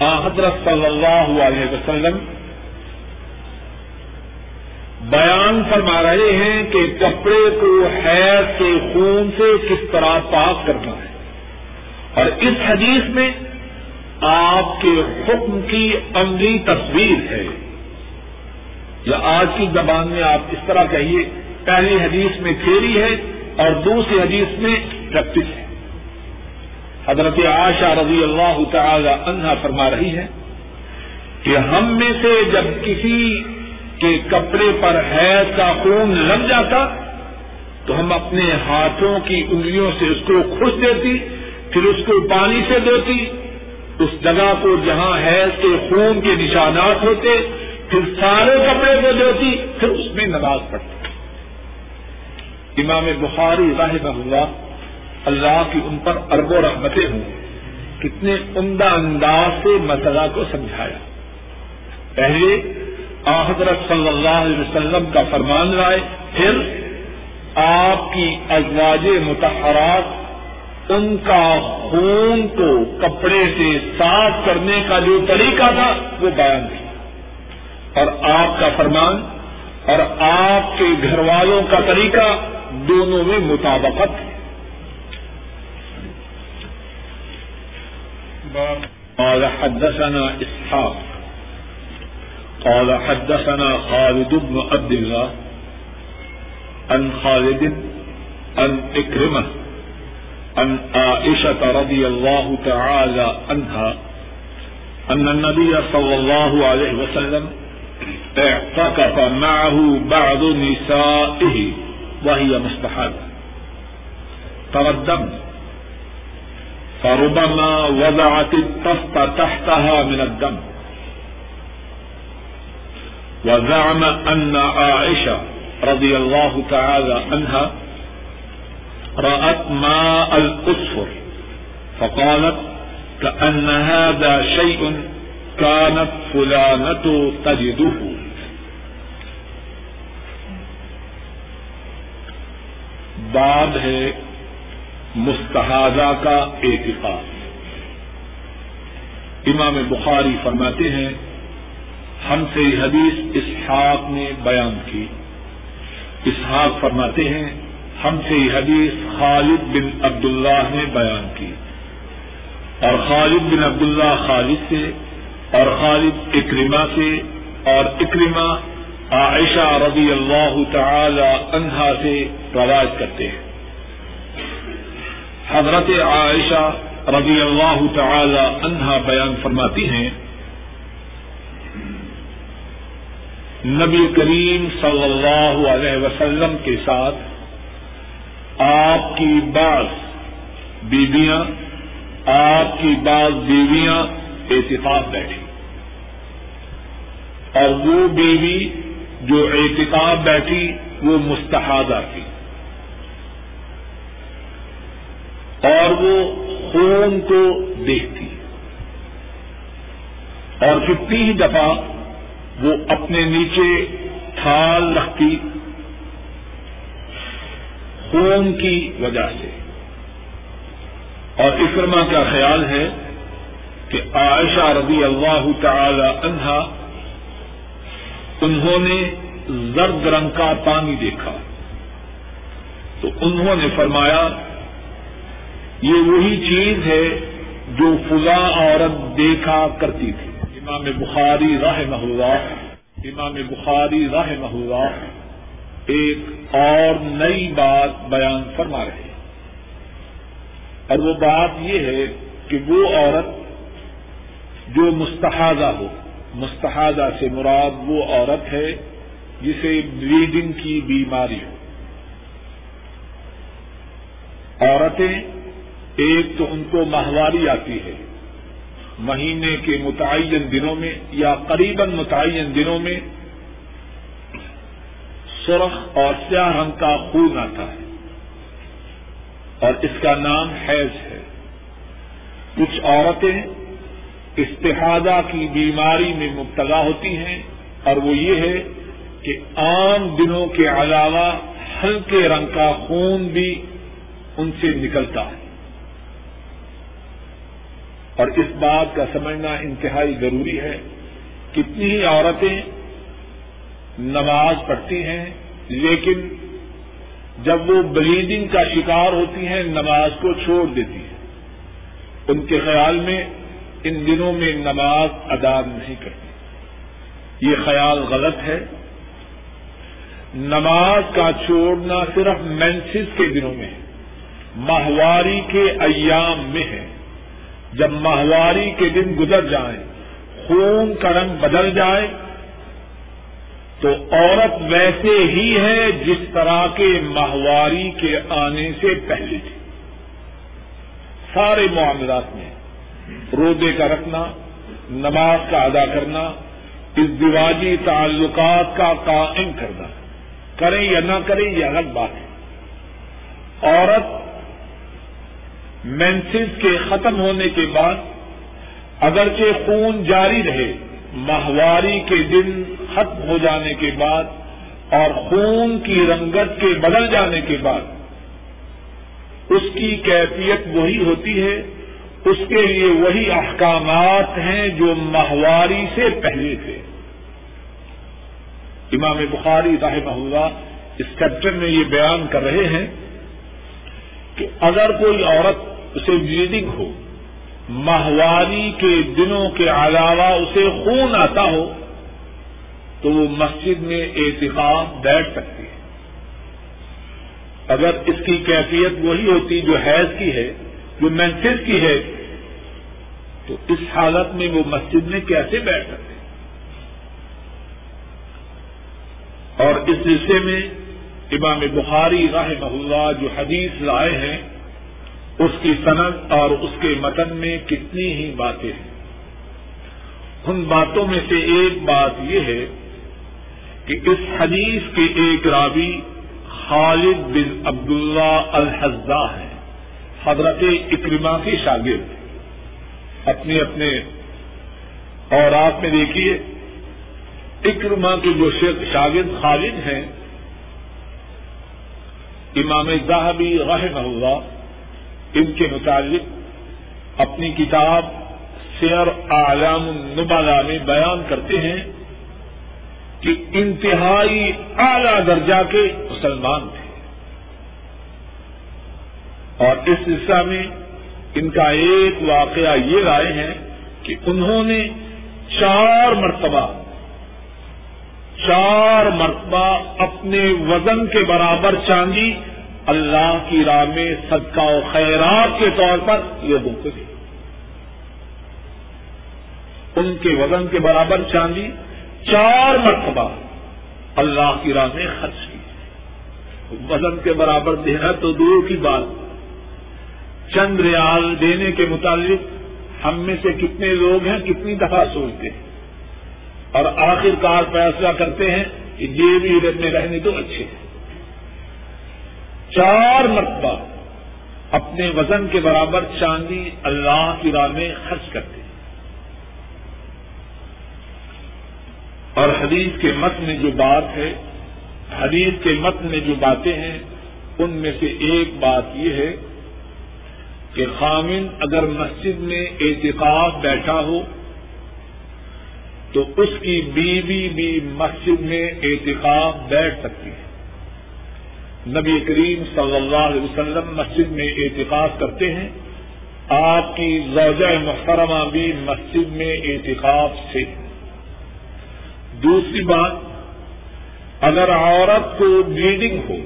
حضرت صلی اللہ علیہ وسلم بیان فرما رہے ہیں کہ کپڑے کو حیض کے خون سے کس طرح پاک کرنا ہے۔ اور اس حدیث میں آپ کے حکم کی عملی تصویر ہے۔ یا آج کی زبان میں آپ اس طرح کہیے پہلی حدیث میں تھیری ہے اور دوسری حدیث میں پریکٹس ہے۔ حضرت عاشا رضی اللہ تعالی عنہا فرما رہی ہے کہ ہم میں سے جب کسی کے کپڑے پر حیض کا خون لگ جاتا تو ہم اپنے ہاتھوں کی انگلیوں سے اس کو خوش دیتی، پھر اس کو پانی سے دھوتی، اس جگہ کو جہاں حیض کے خون کے نشانات ہوتے، پھر سارے کپڑے کو دھوتی، پھر اس میں نماز پڑھتی۔ امام بخاری راہ اللہ اللہ کی ان پر ارب و رحمتیں ہوں۔ کتنے عمدہ انداز سے مسئلہ کو سمجھایا۔ پہلے حضرت صلی اللہ علیہ وسلم کا فرمان رائے پھر آپ کی ازواج متحرات ان کا خون کو کپڑے سے صاف کرنے کا جو طریقہ تھا، وہ بیان کیا۔ اور آپ کا فرمان، اور آپ کے گھر والوں کا طریقہ دونوں میں مطابقت قال حدثنا اسحاق، قال حدثنا خالد بن عبد الله عن خالد عن اكرمه عن عائشة رضي الله تعالى عنها أن النبي صلى الله عليه وسلم اعتكف معه بعض نسائه۔ وهي مستحاضة ترى فربما وضعت الطفت تحتها من الدم. وزعم أن عائشة رضي الله تعالى عنها رأت ماء الأصفر فقالت كأن هذا شيء كانت فلانة تجده. باب ہے مستحادہ کا اعتقاد۔ امام بخاری فرماتے ہیں، ہم سے یہ حدیث اسحاق نے بیان کی۔ اسحاق فرماتے ہیں، ہم سے یہ حدیث خالد بن عبداللہ نے بیان کی۔ اور خالد بن عبداللہ خالد سے اور خالد اکرما سے اور اکرما عائشہ رضی اللہ تعالی عنہا سے روایت کرتے ہیں۔ حضرت عائشہ رضی اللہ تعالی عنہا بیان فرماتی ہیں، نبی کریم صلی اللہ علیہ وسلم کے ساتھ آپ کی بعض بیویاں، آپ کی بعض بیویاں احتفاق بیٹھی اور وہ بیوی جو احتکاب بیٹھی وہ مستحدہ تھی۔ اور وہ خون کو دیکھتی۔ اور کتنی ہی دفعہ وہ اپنے نیچے تھال رکھتی خون کی وجہ سے۔ اور اکرما کا خیال ہے کہ عائشہ رضی اللہ تعالی عنہا انہوں نے زرد رنگ کا پانی دیکھا۔ تو انہوں نے فرمایا، یہ وہی چیز ہے جو فضا عورت دیکھا کرتی تھی۔ امام بخاری راہ محلہ امام بخاری راہ محلہ ایک اور نئی بات بیان فرما رہے ہیں۔ اور وہ بات یہ ہے کہ وہ عورت جو مستحدہ ہو مستحدہ سے مراد وہ عورت ہے جسے بلیڈنگ کی بیماری ہو۔ عورتیں ایک تو ان کو ماہواری آتی ہے، مہینے کے متعین دنوں میں یا قریباً متعین دنوں میں سرخ اور سیاہ رنگ کا خون آتا ہے۔ اور اس کا نام حیض ہے۔ کچھ عورتیں استحادہ کی بیماری میں مبتلا ہوتی ہیں اور وہ یہ ہے کہ عام دنوں کے علاوہ ہلکے رنگ کا خون بھی ان سے نکلتا ہے۔ اور اس بات کا سمجھنا انتہائی ضروری ہے۔ کتنی ہی عورتیں نماز پڑھتی ہیں، لیکن جب وہ بلیڈنگ کا شکار ہوتی ہیں، نماز کو چھوڑ دیتی ہیں۔ ان کے خیال میں ان دنوں میں نماز ادا نہیں کرتی۔ یہ خیال غلط ہے۔ نماز کا چھوڑنا صرف مینسز کے دنوں میں ہے۔ ماہواری کے ایام میں ہے۔ جب ماہواری کے دن گزر جائیں، خون کا رنگ بدل جائے، تو عورت ویسے ہی ہے جس طرح کے ماہواری کے آنے سے پہلے تھی۔ سارے معاملات میں روزے کا رکھنا، نماز کا ادا کرنا، اس دیواجی تعلقات کا قائم کرنا۔ کریں یا نہ کریں، یہ الگ بات ہے۔ عورت مینسز کے ختم ہونے کے بعد اگرچہ خون جاری رہے، ماہواری کے دن ختم ہو جانے کے بعد اور خون کی رنگت کے بدل جانے کے بعد، اس کی کیفیت وہی ہوتی ہے اس کے لیے وہی احکامات ہیں جو ماہواری سے پہلے تھے۔ امام بخاری رحمہ اللہ اس چیپٹر میں یہ بیان کر رہے ہیں کہ اگر کوئی عورت اسے بلیڈنگ ہو، ماہواری کے دنوں کے علاوہ اسے خون آتا ہو، تو وہ مسجد میں احتقاب بیٹھ سکتی ہے۔ اگر اس کی کیفیت وہی ہوتی جو حیض کی ہے جو مینسز کی ہے، تو اس حالت میں وہ مسجد میں کیسے بیٹھ سکتے؟ اور اس سلسلے میں امام بخاری راہ محلہ جو حدیث لائے ہیں، اس کی صنعت اور اس کے متن میں کتنی ہی باتیں ہیں۔ ان باتوں میں سے ایک بات یہ ہے کہ اس حدیث کے ایک راوی خالد بن عبداللہ الحزا ہے۔ حضرت اکرما کے شاگرد اپنے اپنے اور آپ میں دیکھیے اکرما کے جو شاگرد خالد ہیں، امام زاہبی رحم اللہ، ان کے متعلق اپنی کتاب سیر اعلام النبلا میں بیان کرتے ہیں کہ انتہائی اعلی درجہ کے مسلمان تھے۔ اور اس سلسلہ میں ان کا ایک واقعہ یہ رائے ہے کہ انہوں نے چار مرتبہ چار مرتبہ اپنے وزن کے برابر چاندی، اللہ کی راہ میں صدقہ و خیرات کے طور پر لوگوں کو دی ان کے وزن کے برابر چاندی، چار مرتبہ اللہ کی راہ میں خرچ کی۔ وزن کے برابر دینا تو دور کی بات۔ چند ریال دینے کے متعلق ہم میں سے کتنے لوگ ہیں، کتنی دفعہ سوچتے ہیں۔ اور آخر کار فیصلہ کرتے ہیں کہ یہ بھی ادھر میں رہنے تو اچھے ہیں۔ چار مرتبہ اپنے وزن کے برابر چاندی اللہ کی راہ میں خرچ کرتے ہیں۔ اور حدیث کے مت میں جو بات ہے، حدیث کے مت میں جو باتیں ہیں، ان میں سے ایک بات یہ ہے کہ خامن اگر مسجد میں اعتقاف بیٹھا ہو تو اس کی بیوی بھی مسجد میں اعتقاف بیٹھ سکتی ہے۔ نبی کریم صلی اللہ علیہ وسلم مسجد میں اعتقاف کرتے ہیں۔ آپ کی زوجہ محترمہ بھی مسجد میں اعتقاف سے۔ دوسری بات، اگر عورت کو بلیڈنگ ہو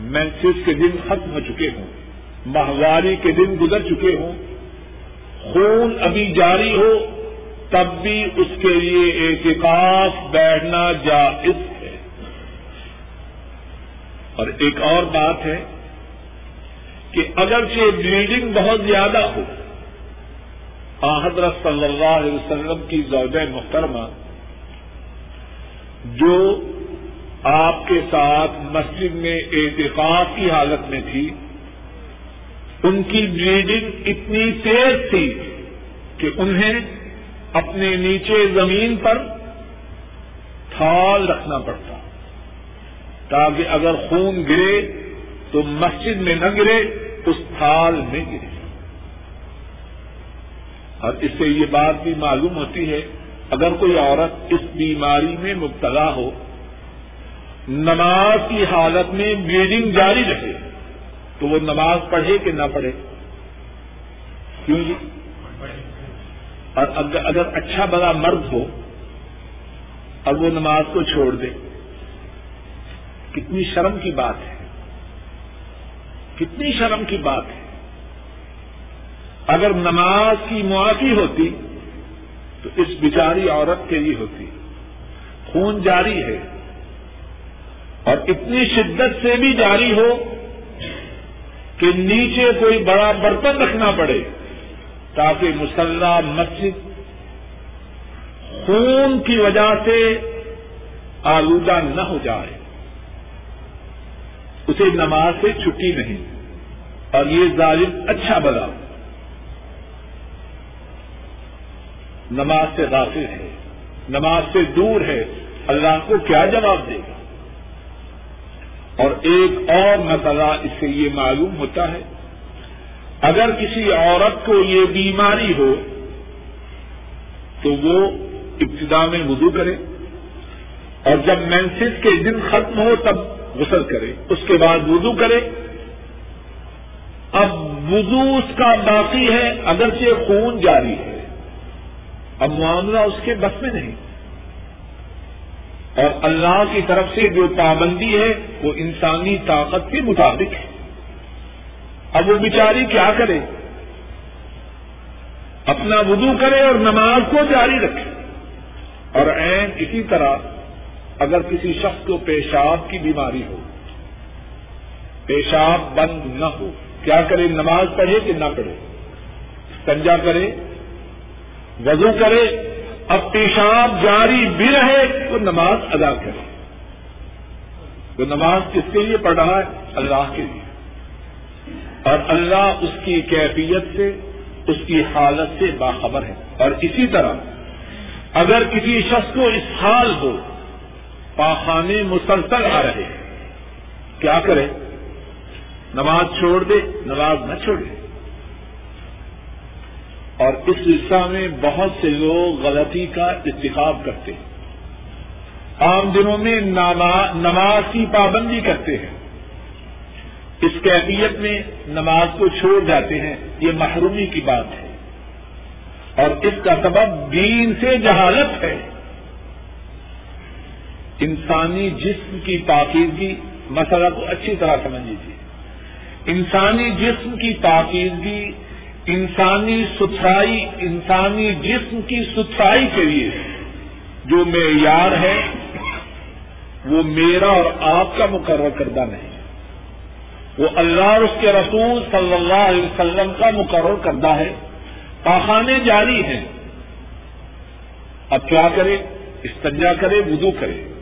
مینسز کے دن ختم ہو چکے ہوں ماہواری کے دن گزر چکے ہوں۔ خون ابھی جاری ہو، تب بھی اس کے لیے اعتکاف بیٹھنا جائز ہے۔ اور ایک اور بات ہے کہ اگرچہ بلیڈنگ بہت زیادہ ہو حضرت صلی اللہ علیہ وسلم کی زوجہ محترمہ، جو آپ کے ساتھ مسجد میں اعتقاف کی حالت میں تھی ان کی بلیڈنگ اتنی تیز تھی کہ انہیں اپنے نیچے زمین پر تھال رکھنا پڑتا۔ تاکہ اگر خون گرے تو مسجد میں نہ گرے، اس تھال میں گرے۔ اور اس سے یہ بات بھی معلوم ہوتی ہے، اگر کوئی عورت اس بیماری میں مبتلا ہو، نماز کی حالت میں بلیڈنگ جاری رہے۔ تو وہ نماز پڑھے کہ نہ پڑھے؟ کیوں جی؟ اور اگر اچھا بڑا مرد ہو، اور وہ نماز کو چھوڑ دے، کتنی شرم کی بات ہے، کتنی شرم کی بات ہے۔ اگر نماز کی معافی ہوتی، تو اس بیچاری عورت کے لیے ہوتی۔ خون جاری ہے، اور اتنی شدت سے بھی جاری ہو کہ نیچے کوئی بڑا برتن رکھنا پڑے تاکہ مسلح مسجد خون کی وجہ سے آلودہ نہ ہو جائے۔ اسے نماز سے چھٹی نہیں۔ اور یہ ظالم اچھا بلا۔ نماز سے غافل ہے۔ نماز سے دور ہے۔ اللہ کو کیا جواب دے گا؟ اور ایک اور مسئلہ اس سے یہ معلوم ہوتا ہے، اگر کسی عورت کو یہ بیماری ہو، تو وہ ابتدا میں وضو کرے، اور جب مینسز کے دن ختم ہو تب غسل کرے، اس کے بعد وضو کرے۔ اب وضو اس کا باقی ہے، اگرچہ خون جاری ہے، اب معاملہ اس کے بس میں نہیں۔ اور اللہ کی طرف سے جو پابندی ہے وہ انسانی طاقت کے مطابق ہے۔ اب وہ بیچاری کیا کرے؟ اپنا وضو کرے اور نماز کو جاری رکھے۔ اور عین اسی طرح اگر کسی شخص کو پیشاب کی بیماری ہو، پیشاب بند نہ ہو، کیا کرے؟ نماز پڑھے کہ نہ پڑھے؟ سنجا کرے، وضو کرے اب پیشاب جاری بھی رہے تو نماز ادا کرے۔ وہ نماز کس کے لیے پڑھ رہا ہے؟ اللہ کے لیے۔ اور اللہ اس کی کیفیت سے، اس کی حالت سے باخبر ہے۔ اور اسی طرح اگر کسی شخص کو اس حال ہو، پاخانے مسلسل آ رہے کیا کرے؟ نماز چھوڑ دے، نماز نہ چھوڑے۔ اور اس حصہ میں بہت سے لوگ غلطی کا انتخاب کرتے ہیں۔ عام دنوں میں نماز کی پابندی کرتے ہیں۔ اس کیفیت میں نماز کو چھوڑ جاتے ہیں۔ یہ محرومی کی بات ہے۔ اور اس کا سبب دین سے جہالت ہے۔ انسانی جسم کی پاکیزگی مسئلہ کو اچھی طرح سمجھ لیجیے انسانی جسم کی پاکیزگی انسانی ستھرائی، انسانی جسم کی ستھرائی کے لیے جو معیار ہے، وہ میرا اور آپ کا مقرر کردہ نہیں۔ وہ اللہ اور اس کے رسول صلی اللہ علیہ وسلم کا مقرر کردہ ہے۔ پاخانے جاری ہیں۔ اب کیا کرے؟ استنجا کرے، وضو کرے۔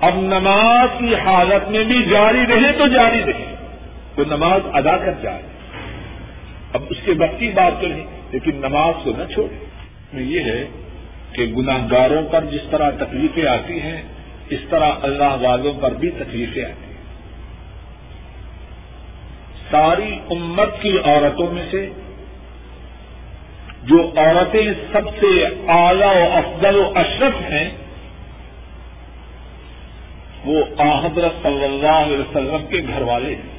اب نماز کی حالت میں بھی جاری رہے تو جاری رہے۔ وہ نماز ادا کر جائے۔ اب اس کے وقت کی بات تو نہیں لیکن نماز کو نہ چھوڑے یہ ہے کہ گناہ گاروں پر جس طرح تکلیفیں آتی ہیں، اس طرح اللہ والوں پر بھی تکلیفیں آتی ہیں۔ ساری امت کی عورتوں میں سے جو عورتیں سب سے اعلی و افضل و اشرف ہیں، وہ حضرت صلی اللہ علیہ وسلم کے گھر والے ہیں۔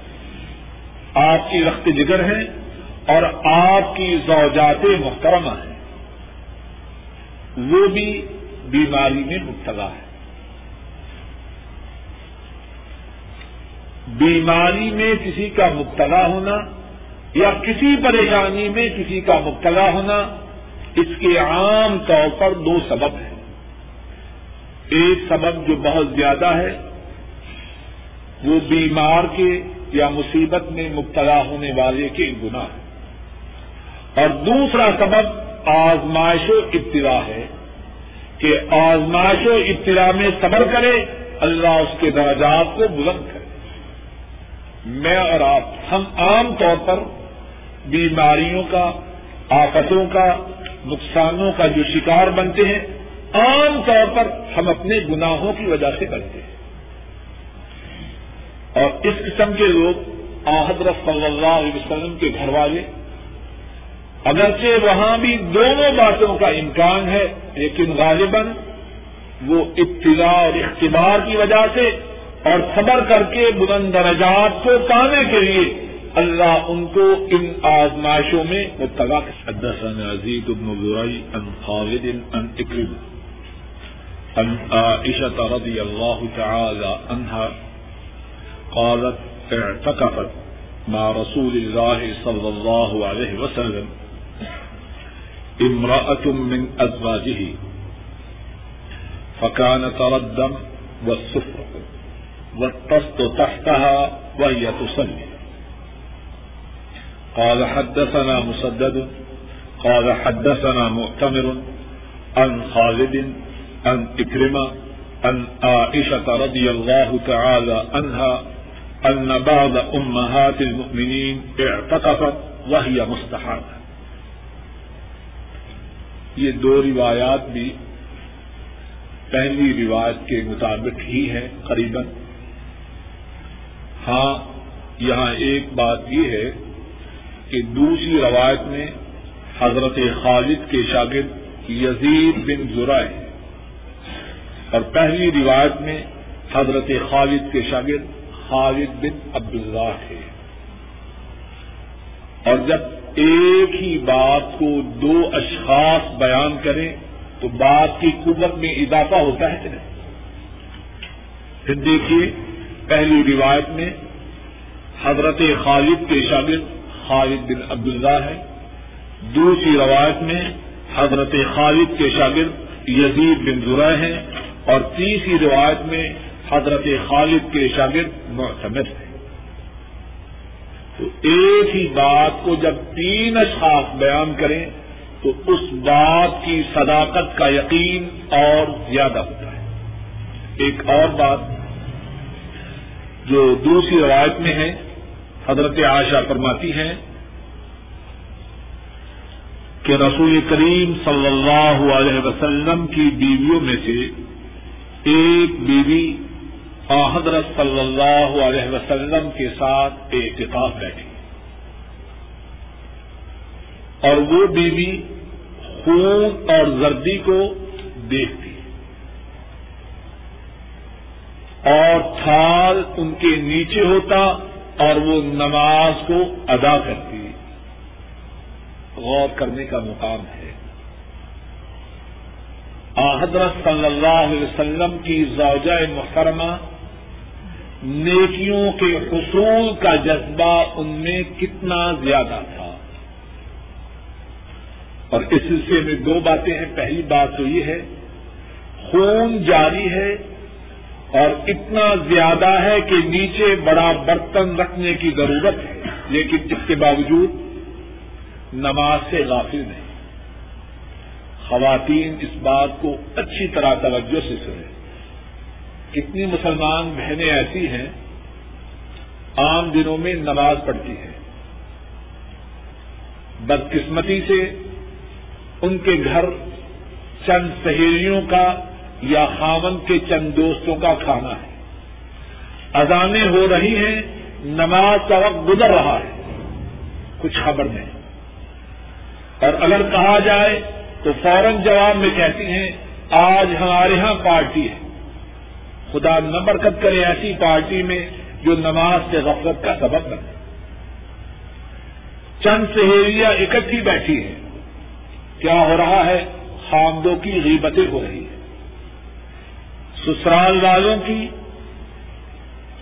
آپ کی رخت جگر ہیں اور آپ کی زوجات محترمہ ہیں۔ وہ بھی بیماری میں مبتلا ہے بیماری میں کسی کا مبتلا ہونا یا کسی پریشانی میں کسی کا مبتلا ہونا اس کے عام طور پر دو سبب ہیں۔ ایک سبب جو بہت زیادہ ہے، وہ بیمار کے یا مصیبت میں مبتلا ہونے والے کے گناہ ہے اور دوسرا سبب آزمائش و ابتدا ہے کہ آزمائش و ابتدا میں صبر کرے، اللہ اس کے درجات کو بلند کرے۔ میں اور آپ، ہم عام طور پر بیماریوں کا، آفتوں کا، نقصانوں کا جو شکار بنتے ہیں، عام طور پر ہم اپنے گناہوں کی وجہ سے بنتے ہیں۔ اور اس قسم کے لوگ آحدر صلی اللہ علیہ وسلم کے گھر والے اگرچہ وہاں بھی دونوں باتوں کا امکان ہے، لیکن غالباً وہ ابتدا اور اختبار کی وجہ سے اور صبر کر کے بلند درجات کو پانے کے لیے اللہ ان کو ان آزمائشوں میں مبتلا حدثنا عزیز بن زرعی ان خالد ان اکرم ان عائشة رضی اللہ تعالی عنہ قالت اعتقفت مع رسول الله صلى الله عليه وسلم۔ امرأة من أزواجه فكان ترى والسفر والطست تحتها وهي تصلي. قال حدثنا مسدد، قال حدثنا مؤتمر عن خالد، عن إكرمة، عن عائشة رضي الله تعالى عنها أن بعض أمهات المؤمنين اعتقفت وهي مستحاضة. یہ دو روایات بھی پہلی روایت کے مطابق ہی ہے قریب ہاں یہاں ایک بات یہ ہے کہ دوسری روایت میں حضرت خالد کے شاگرد یزید بن ذرا ہے اور پہلی روایت میں حضرت خالد کے شاگرد خالد بن عبداللہ ہے اور جب ایک ہی بات کو دو اشخاص بیان کریں تو بات کی قوت میں اضافہ ہوتا ہے کہ نہیں؟ پھر دیکھیے پہلی روایت میں حضرت خالد کے شاگرد خالد بن عبداللہ ہے دوسری روایت میں حضرت خالد کے شاگرد یزید بن ذرا ہیں۔ اور تیسری روایت میں حضرت خالد کے شاگرد معتمد ہیں۔ تو ایک ہی بات کو جب تین اشخاص بیان کریں تو اس بات کی صداقت کا یقین اور زیادہ ہوتا ہے۔ ایک اور بات جو دوسری روایت میں ہے، حضرت عائشہ فرماتی ہیں کہ رسول کریم صلی اللہ علیہ وسلم کی بیویوں میں سے ایک بیوی ہاں، حضرت صلی اللہ علیہ وسلم کے ساتھ اعتکاف بیٹھی اور وہ بیوی خون اور زردی کو دیکھتی۔ اور تھال ان کے نیچے ہوتا اور وہ نماز کو ادا کرتی۔ غور کرنے کا مقام ہے۔ حضرت صلی اللہ علیہ وسلم کی زوجہ محترمہ نیکیوں کے حصول کا جذبہ ان میں کتنا زیادہ تھا۔ اور اس سلسلے میں دو باتیں ہیں۔ پہلی بات تو یہ ہے، خون جاری ہے اور اتنا زیادہ ہے کہ نیچے بڑا برتن رکھنے کی ضرورت ہے، لیکن اس کے باوجود نماز سے غافل نہیں۔ خواتین اس بات کو اچھی طرح توجہ سے سنیں۔ کتنی مسلمان بہنیں ایسی ہیں، عام دنوں میں نماز پڑھتی ہیں۔ بدقسمتی سے ان کے گھر چند سہیلیوں کا یا خامن کے چند دوستوں کا کھانا ہے۔ اذانیں ہو رہی ہیں، نماز کا وقت گزر رہا ہے۔ کچھ خبر نہیں۔ اور اگر کہا جائے تو فوراً جواب میں کہتی ہیں، آج ہمارے ہاں پارٹی ہے۔ خدا نہ برکت کرے ایسی پارٹی میں جو نماز سے غفلت کا سبب بنے۔ چند سہیلیاں اکٹھی بیٹھی ہیں۔ کیا ہو رہا ہے؟ خامدوں کی غیبتیں ہو رہی ہیں۔ سسرال والوں کی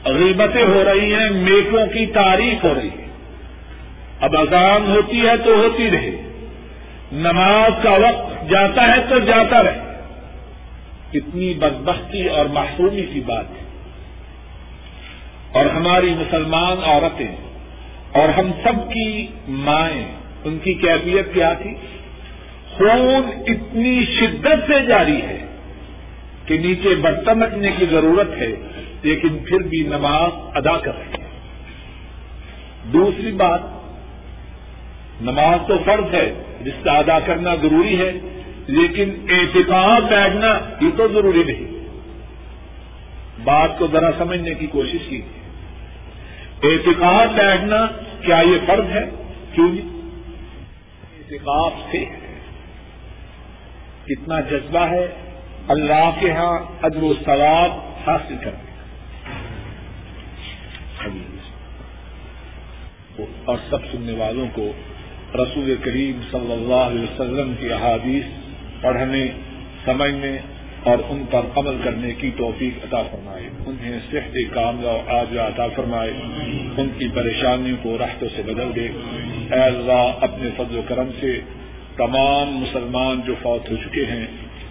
غیبتیں ہو رہی ہیں میکوں کی تعریف ہو رہی ہے اب اذان ہوتی ہے تو ہوتی رہے۔ نماز کا وقت جاتا ہے تو جاتا رہے۔ اتنی بدبختی اور محرومی کی بات ہے۔ اور ہماری مسلمان عورتیں اور ہم سب کی مائیں، ان کی کیفیت کیا تھی؟ خون اتنی شدت سے جاری ہے کہ نیچے برتن رکھنے کی ضرورت ہے، لیکن پھر بھی نماز ادا کر رہی ہے دوسری بات، نماز تو فرض ہے جس کا ادا کرنا ضروری ہے۔ لیکن احتکاب بیٹھنا یہ تو ضروری نہیں۔ بات کو ذرا سمجھنے کی کوشش کی احتکاب بیٹھنا کیا یہ فرض ہے؟ کیوں جی؟ احتکاب سے کتنا جذبہ ہے، اللہ کے ہاں ادب و ثواب حاصل کرنے کا۔ اور سب سننے والوں کو رسول کریم صلی اللہ علیہ وسلم کی احادیث پڑھنے سمجھنے اور ان پر عمل کرنے کی توفیق عطا فرمائے۔ انہیں صحت کامیاب آج عطا فرمائے۔ ان کی پریشانیوں کو رحتوں سے بدل دے۔ اے اللہ اپنے فضل و کرم سے تمام مسلمان جو فوت ہو چکے ہیں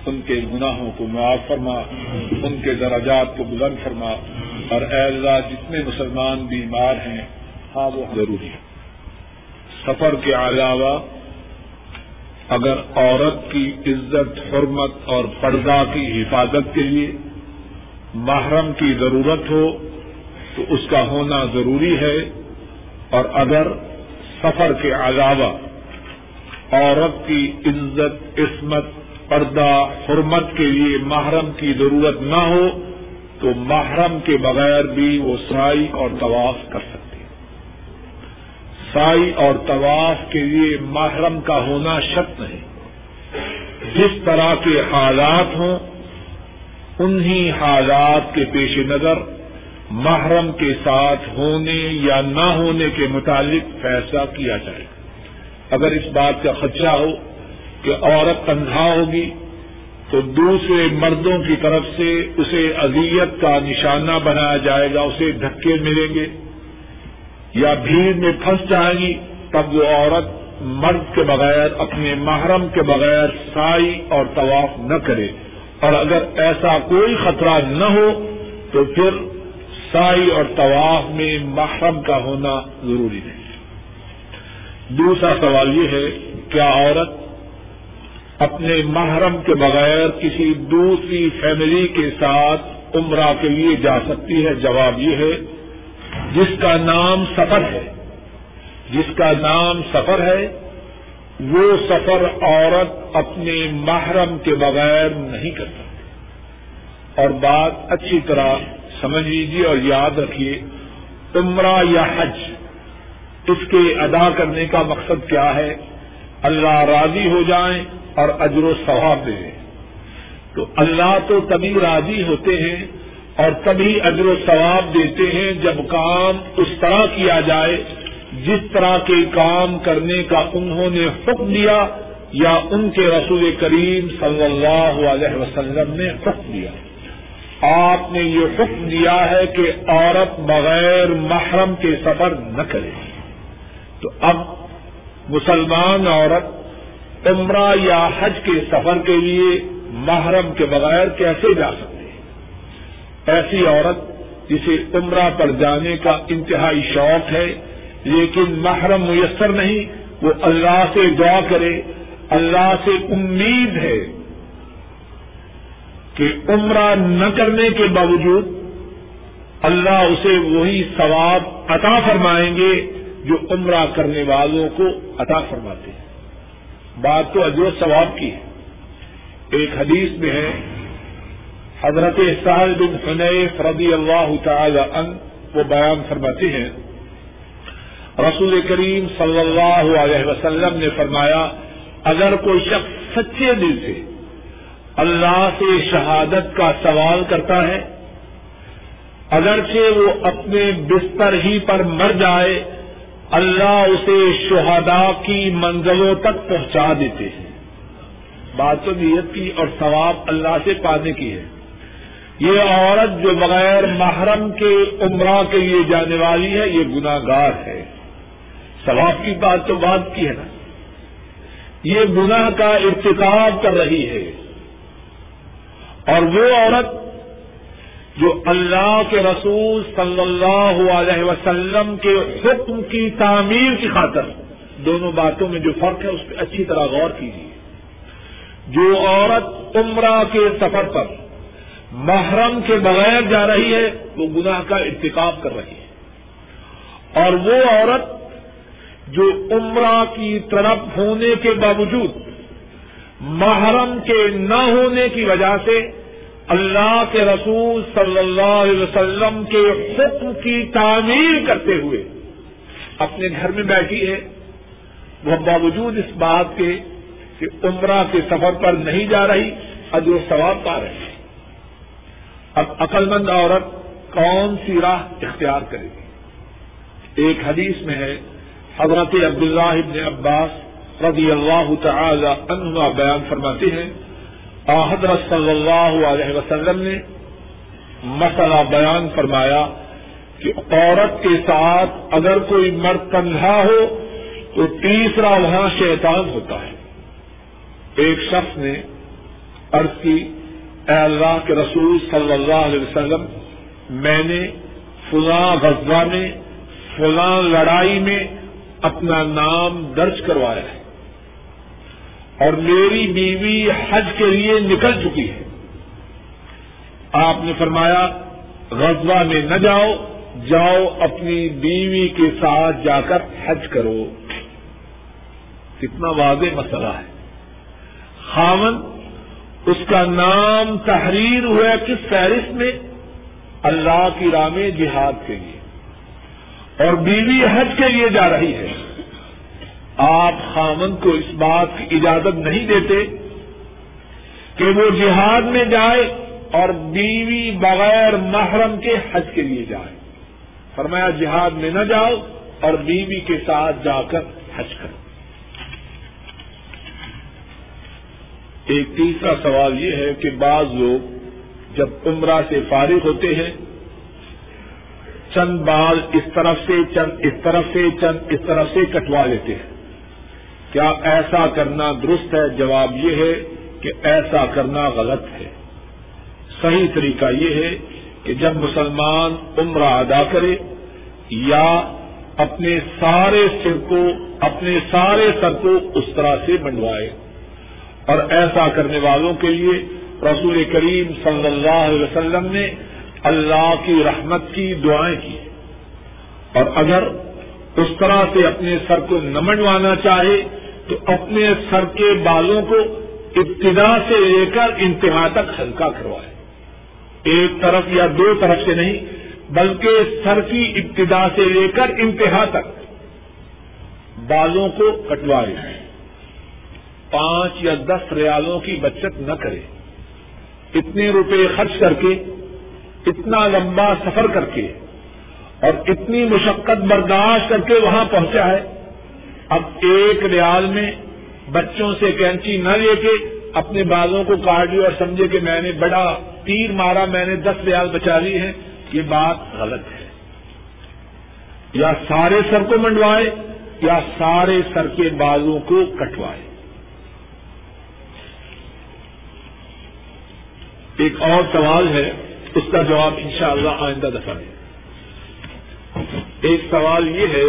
ان کے گناہوں کو معاف فرما۔ ان کے درجات کو بلند فرما۔ اور اے اللہ جتنے مسلمان بیمار ہیں ہاں وہ ضروری ہے۔ سفر کے علاوہ اگر عورت کی عزت، حرمت اور پردہ کی حفاظت کے لیے محرم کی ضرورت ہو، تو اس کا ہونا ضروری ہے۔ اور اگر سفر کے علاوہ عورت کی عزت، عصمت، پردہ، حرمت کے لیے محرم کی ضرورت نہ ہو، تو محرم کے بغیر بھی وہ سائی اور طواف کر سکتی سائی اور طواف کے لیے محرم کا ہونا شک نہیں۔ جس طرح کے حالات ہوں، انہی حالات کے پیش نظر محرم کے ساتھ ہونے یا نہ ہونے کے متعلق فیصلہ کیا جائے۔ اگر اس بات کا خدشہ ہو کہ عورت تنہا ہوگی، تو دوسرے مردوں کی طرف سے اسے اذیت کا نشانہ بنایا جائے گا، اسے دھکے ملیں گے۔ یا بھیڑ میں پھنس جائے گی، تب وہ عورت مرد کے بغیر، اپنے محرم کے بغیر سائی اور طواف نہ کرے۔ اور اگر ایسا کوئی خطرہ نہ ہو، تو پھر سائی اور طواف میں محرم کا ہونا ضروری ہے۔ دوسرا سوال یہ ہے، کیا عورت اپنے محرم کے بغیر کسی دوسری فیملی کے ساتھ عمرہ کے لیے جا سکتی ہے؟ جواب یہ ہے جس کا نام سفر ہے، جس کا نام سفر ہے، وہ سفر عورت اپنے محرم کے بغیر نہیں کر سکتی اور بات اچھی طرح سمجھ لیجیے اور یاد رکھیے، عمرہ یا حج، اس کے ادا کرنے کا مقصد کیا ہے؟ اللہ راضی ہو جائیں اور اجر و ثواب دیں تو اللہ تو تبھی راضی ہوتے ہیں اور تبھی اجر و ثواب دیتے ہیں جب کام اس طرح کیا جائے جس طرح کے کام کرنے کا انہوں نے حکم دیا یا ان کے رسول کریم صلی اللہ علیہ وسلم نے حکم دیا۔ آپ نے یہ حکم دیا ہے کہ عورت بغیر محرم کے سفر نہ کرے۔ تو اب مسلمان عورت عمرہ یا حج کے سفر کے لیے محرم کے بغیر کیسے جا سکتے ہیں ایسی عورت جسے عمرہ پر جانے کا انتہائی شوق ہے، لیکن محرم میسر نہیں، وہ اللہ سے دعا کرے، اللہ سے امید ہے کہ عمرہ نہ کرنے کے باوجود اللہ اسے وہی ثواب عطا فرمائیں گے جو عمرہ کرنے والوں کو عطا فرماتے ہیں۔ بات تو اجر ثواب کی ہے۔ ایک حدیث میں ہے حضرت سہل بن حنیف رضی اللہ تعالی ان وہ بیان فرماتے ہیں۔ رسول کریم صلی اللہ علیہ وسلم نے فرمایا، اگر کوئی شخص سچے دل سے اللہ سے شہادت کا سوال کرتا ہے، اگرچہ وہ اپنے بستر ہی پر مر جائے، اللہ اسے شہداء کی منزلوں تک پہنچا دیتے ہیں۔ بات تو نیت کی اور ثواب اللہ سے پانے کی ہے۔ یہ عورت جو بغیر محرم کے عمرہ کے لیے جانے والی ہے، یہ گناگار ہے۔ ثواب کی بات تو بات کی ہے نا۔ یہ گناہ کا ارتکاب کر رہی ہے۔ اور وہ عورت جو اللہ کے رسول صلی اللہ علیہ وسلم کے حکم کی تعمیر کی خاطر، دونوں باتوں میں جو فرق ہے، اس پہ اچھی طرح غور کیجیے۔ جو عورت عمرہ کے سفر پر محرم کے بغیر جا رہی ہے وہ گناہ کا ارتکاب کر رہی ہے۔ اور وہ عورت جو عمرہ کی طرف ہونے کے باوجود محرم کے نہ ہونے کی وجہ سے اللہ کے رسول صلی اللہ علیہ وسلم کے حکم کی تعمیر کرتے ہوئے اپنے گھر میں بیٹھی ہے۔ وہ باوجود اس بات کے کہ عمرہ کے سفر پر نہیں جا رہی اد ثواب پا رہی۔ اب عقل مند عورت کون سی راہ اختیار کرے گی؟ ایک حدیث میں ہے، حضرت عبداللہ ابن عباس رضی اللہ تعالی عنہ بیان فرماتے ہیں حضرت صلی اللہ علیہ وسلم نے مسئلہ بیان فرمایا کہ عورت کے ساتھ اگر کوئی مرد تنہا ہو تو تیسرا وہاں شیطان ہوتا ہے۔ ایک شخص نے عرض کی اے اللہ کے رسول صلی اللہ علیہ وسلم، میں نے فلاں غزبہ میں، فلاں لڑائی میں اپنا نام درج کروایا ہے۔ اور میری بیوی حج کے لیے نکل چکی ہے۔ آپ نے فرمایا، غزوہ میں نہ جاؤ جاؤ اپنی بیوی کے ساتھ جا کر حج کرو۔ کتنا واضح مسئلہ ہے۔ خامن اس کا نام تحریر ہوا کس فہرست میں؟ اللہ کی راہ میں جہاد کے لیے۔ اور بیوی حج کے لیے جا رہی ہے۔ آپ خامن کو اس بات کی اجازت نہیں دیتے کہ وہ جہاد میں جائے اور بیوی بغیر محرم کے حج کے لیے جائے۔ فرمایا جہاد میں نہ جاؤ اور بیوی کے ساتھ جا کر حج کرو۔ ایک تیسرا سوال یہ ہے کہ بعض لوگ جب عمرہ سے فارغ ہوتے ہیں، چند بال اس طرف سے، چند اس طرف سے، چند اس طرف سے کٹوا لیتے ہیں۔ کیا ایسا کرنا درست ہے؟ جواب یہ ہے کہ ایسا کرنا غلط ہے۔ صحیح طریقہ یہ ہے کہ جب مسلمان عمرہ ادا کرے یا اپنے سارے سر کو اپنے سارے سر کو اس طرح سے منڈوائے۔ اور ایسا کرنے والوں کے لیے رسول کریم صلی اللہ علیہ وسلم نے اللہ کی رحمت کی دعائیں کی۔ اور اگر اس طرح سے اپنے سر کو نہ منڈوانا چاہے، تو اپنے سر کے بالوں کو ابتدا سے لے کر انتہا تک ہلکا کروائے۔ ایک طرف یا دو طرف سے نہیں، بلکہ سر کی ابتدا سے لے کر انتہا تک بالوں کو کٹوائے۔ پانچ یا دس ریالوں کی بچت نہ کرے۔ اتنے روپے خرچ کر کے، اتنا لمبا سفر کر کے اور اتنی مشقت برداشت کر کے وہاں پہنچا ہے۔ اب ایک ریال میں بچوں سے کینچی نہ لے کے اپنے بالوں کو کاٹ لی اور سمجھے کہ میں نے بڑا تیر مارا، میں نے دس ریال بچا لی ہے یہ بات غلط ہے۔ یا سارے سر کو منڈوائے یا سارے سر کے بالوں کو کٹوائے۔ ایک اور سوال ہے، اس کا جواب انشاءاللہ آئندہ دفعہ ہے ایک سوال یہ ہے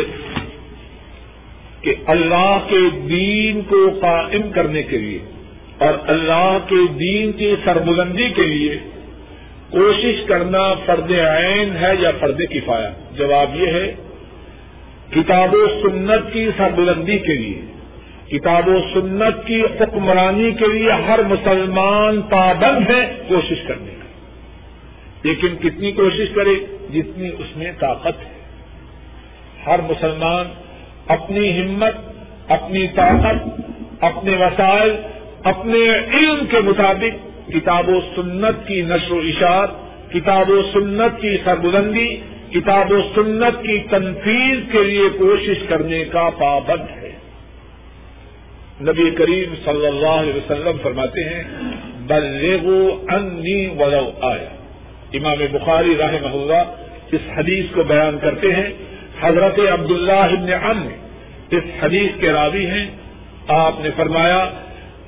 کہ اللہ کے دین کو قائم کرنے کے لیے اور اللہ کے دین کی سربلندی کے لیے کوشش کرنا فرد عین ہے یا فرد کفایا جواب یہ ہے، کتاب و سنت کی سربلندی کے لیے۔ کتاب و سنت کی حکمرانی کے لیے ہر مسلمان پابند ہے کوشش کرنے کا لیکن کتنی کوشش کرے جتنی اس میں طاقت ہے۔ ہر مسلمان اپنی ہمت، اپنی طاقت، اپنے وسائل، اپنے علم کے مطابق کتاب و سنت کی نشر و اشاعت، کتاب و سنت کی سربلندی، کتاب و سنت کی تنفیذ کے لیے کوشش کرنے کا پابند ہے۔ نبی کریم صلی اللہ علیہ وسلم فرماتے ہیں، بلغو انی ولو آیا. امام بخاری رحمہ اللہ اس حدیث کو بیان کرتے ہیں، حضرت عبداللہ ابن عم اس حدیث کے راوی ہیں۔ آپ نے فرمایا،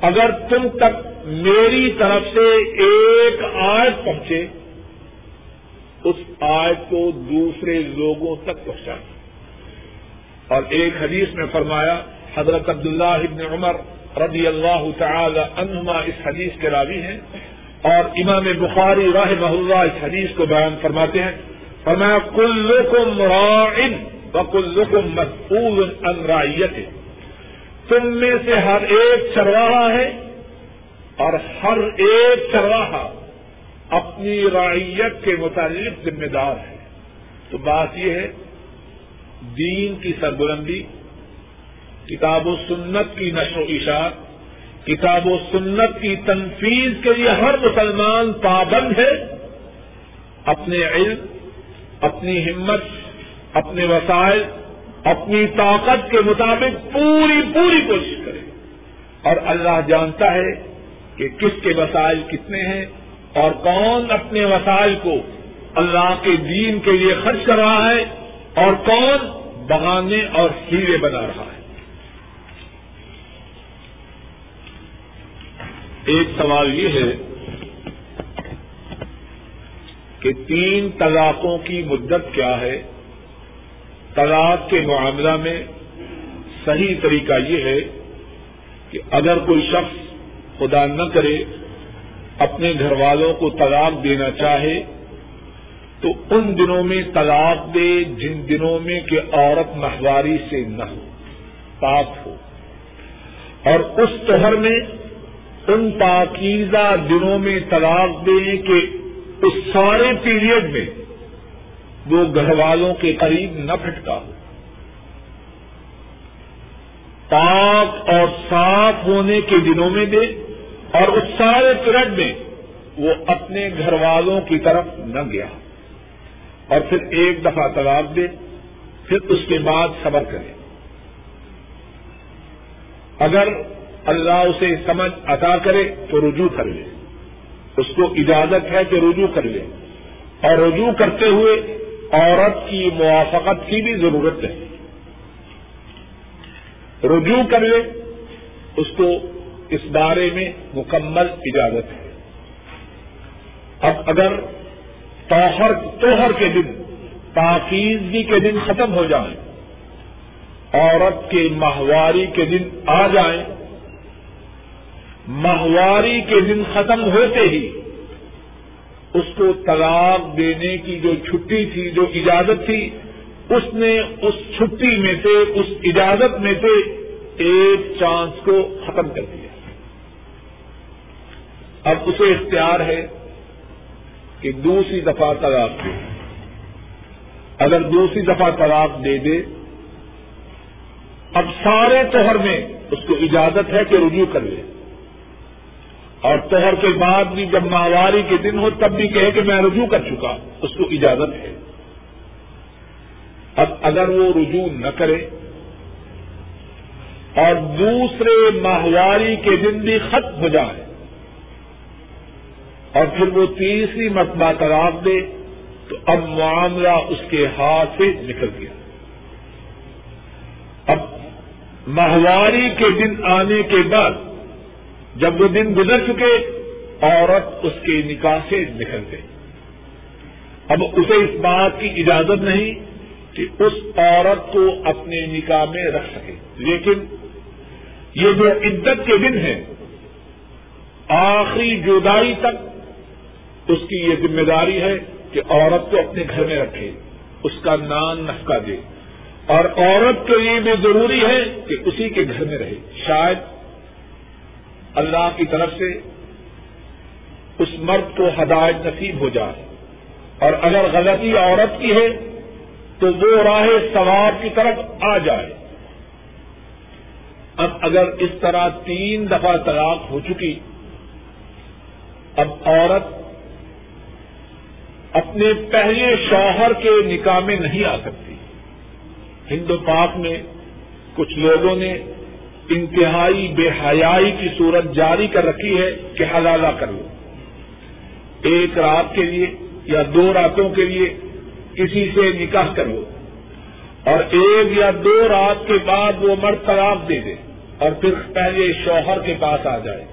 اگر تم تک میری طرف سے ایک آیت پہنچے، اس آیت کو دوسرے لوگوں تک پہنچا. اور ایک حدیث میں فرمایا حضرت عبداللہ ابن عمر رضی اللہ تعالی عنہما اس حدیث کے راوی ہیں اور امام بخاری راہ اللہ اس حدیث کو بیان فرماتے ہیں فرمایا کلکم راعن و کلکم مسئول ان رائیت تم میں سے ہر ایک چرواہا ہے اور ہر ایک چرواہا اپنی رعیت کے متعلق ذمہ دار ہے۔ تو بات یہ ہے، دین کی سربلندی کتاب و سنت کی نشو و اشاعت، کتاب و سنت کی تنفیذ کے لیے ہر مسلمان پابند ہے۔ اپنے علم، اپنی ہمت، اپنے وسائل، اپنی طاقت کے مطابق پوری پوری کوشش کرے۔ اور اللہ جانتا ہے کہ کس کے وسائل کتنے ہیں اور کون اپنے وسائل کو اللہ کے دین کے لیے خرچ کر رہا ہے اور کون بغانے اور ہیرے بنا رہا ہے۔ ایک سوال یہ ہے کہ تین طلاقوں کی مدت کیا ہے؟ طلاق کے معاملہ میں صحیح طریقہ یہ ہے کہ اگر کوئی شخص خدا نہ کرے، اپنے گھر والوں کو طلاق دینا چاہے، تو ان دنوں میں طلاق دے جن دنوں میں کہ عورت مہواری سے نہ ہو، پاک ہو۔ اور اس تہر میں ان پاکیزہ دنوں میں طلاق دیں کہ اس سارے پیریڈ میں وہ گھر والوں کے قریب نہ پھٹکا ہو۔ پاک اور صاف ہونے کے دنوں میں دے اور اس سارے پیریڈ میں وہ اپنے گھر والوں کی طرف نہ گیا۔ اور پھر ایک دفعہ طلاق دے، پھر اس کے بعد صبر کرے۔ اگر اللہ اسے سمجھ عطا کرے تو رجوع کر لے۔ اس کو اجازت ہے کہ رجوع کر لے۔ اور رجوع کرتے ہوئے عورت کی موافقت کی بھی ضرورت ہے۔ رجوع کر لے، اس کو اس بارے میں مکمل اجازت ہے۔ اب اگر توہر توہر کے دن، پاکیزگی کے دن ختم ہو جائیں، عورت کے ماہواری کے دن آ جائیں ماہواری کے دن ختم ہوتے ہی اس کو طلاق دینے کی جو چھٹی تھی، جو اجازت تھی، اس نے اس چھٹی میں سے، اس اجازت میں سے ایک چانس کو ختم کر دیا۔ اب اسے اختیار ہے کہ دوسری دفعہ طلاق دے۔ اگر دوسری دفعہ طلاق دے دے، اب سارے توہر میں اس کو اجازت ہے کہ رجوع کر لے۔ اور توہر کے بعد بھی جب ماہواری کے دن ہو تب بھی کہے کہ میں رجوع کر چکا اس کو اجازت ہے۔ اب اگر وہ رجوع نہ کرے اور دوسرے ماہواری کے دن بھی ختم ہو جائے اور پھر وہ تیسری مرتبہ طلاق دے، تو اب معاملہ اس کے ہاتھ سے نکل گیا۔ اب ماہواری کے دن آنے کے بعد جب وہ دن گزر چکے، عورت اس کے نکاح سے نکل گئی۔ اب اسے اس بات کی اجازت نہیں کہ اس عورت کو اپنے نکاح میں رکھ سکے۔ لیکن یہ جو عدت کے دن ہیں، آخری جدائی تک اس کی یہ ذمہ داری ہے کہ عورت کو اپنے گھر میں رکھے، اس کا نان نفقہ دے۔ اور عورت کے لیے بھی ضروری ہے کہ اسی کے گھر میں رہے۔ شاید اللہ کی طرف سے اس مرد کو ہدایت نصیب ہو جائے۔ اور اگر غلطی عورت کی ہے تو وہ راہ ثواب کی طرف آ جائے۔ اب اگر اس طرح تین دفعہ طلاق ہو چکی، اب عورت اپنے پہلے شوہر کے نکاح میں نہیں آ سکتی۔ ہندو پاک میں کچھ لوگوں نے انتہائی بے حیائی کی صورت جاری کر رکھی ہے کہ حلالہ کر لو۔ ایک رات کے لیے یا دو راتوں کے لیے کسی سے نکاح کرو اور ایک یا دو رات کے بعد وہ مرد طلاق دے دے اور پھر پہلے شوہر کے پاس آ جائے۔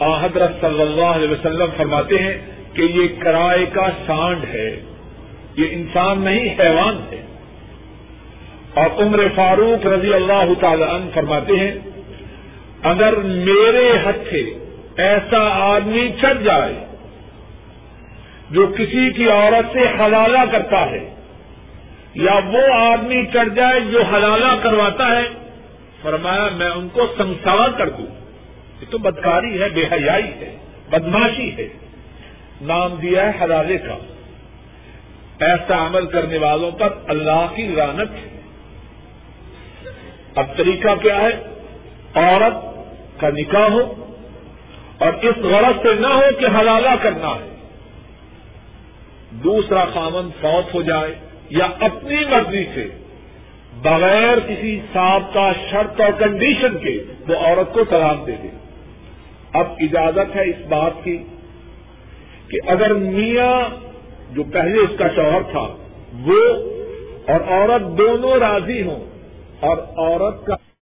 حضرت صلی اللہ علیہ وسلم فرماتے ہیں کہ یہ کرائے کا سانڈ ہے۔ یہ انسان نہیں، حیوان ہے۔ اور عمر فاروق رضی اللہ تعالی عنہ فرماتے ہیں، اگر میرے ہتھے ایسا آدمی چڑھ جائے جو کسی کی عورت سے حلالہ کرتا ہے، یا وہ آدمی چڑھ جائے جو حلالہ کرواتا ہے، فرمایا میں ان کو سنسار کر دوں۔ یہ تو بدکاری ہے، بے حیائی ہے، بدماشی ہے۔ نام دیا ہے حلالے کا۔ ایسا عمل کرنے والوں پر اللہ کی رانت ہے۔ اب طریقہ کیا ہے؟ عورت کا نکاح ہو اور اس غرض سے نہ ہو کہ حلالہ کرنا ہے۔ دوسرا خامن فوت ہو جائے یا اپنی مرضی سے بغیر کسی صاحب کا شرط اور کنڈیشن کے وہ عورت کو طلاق دے دے۔ اب اجازت ہے اس بات کی کہ اگر میاں جو پہلے اس کا شوہر تھا وہ اور عورت دونوں راضی ہوں اور عورت کا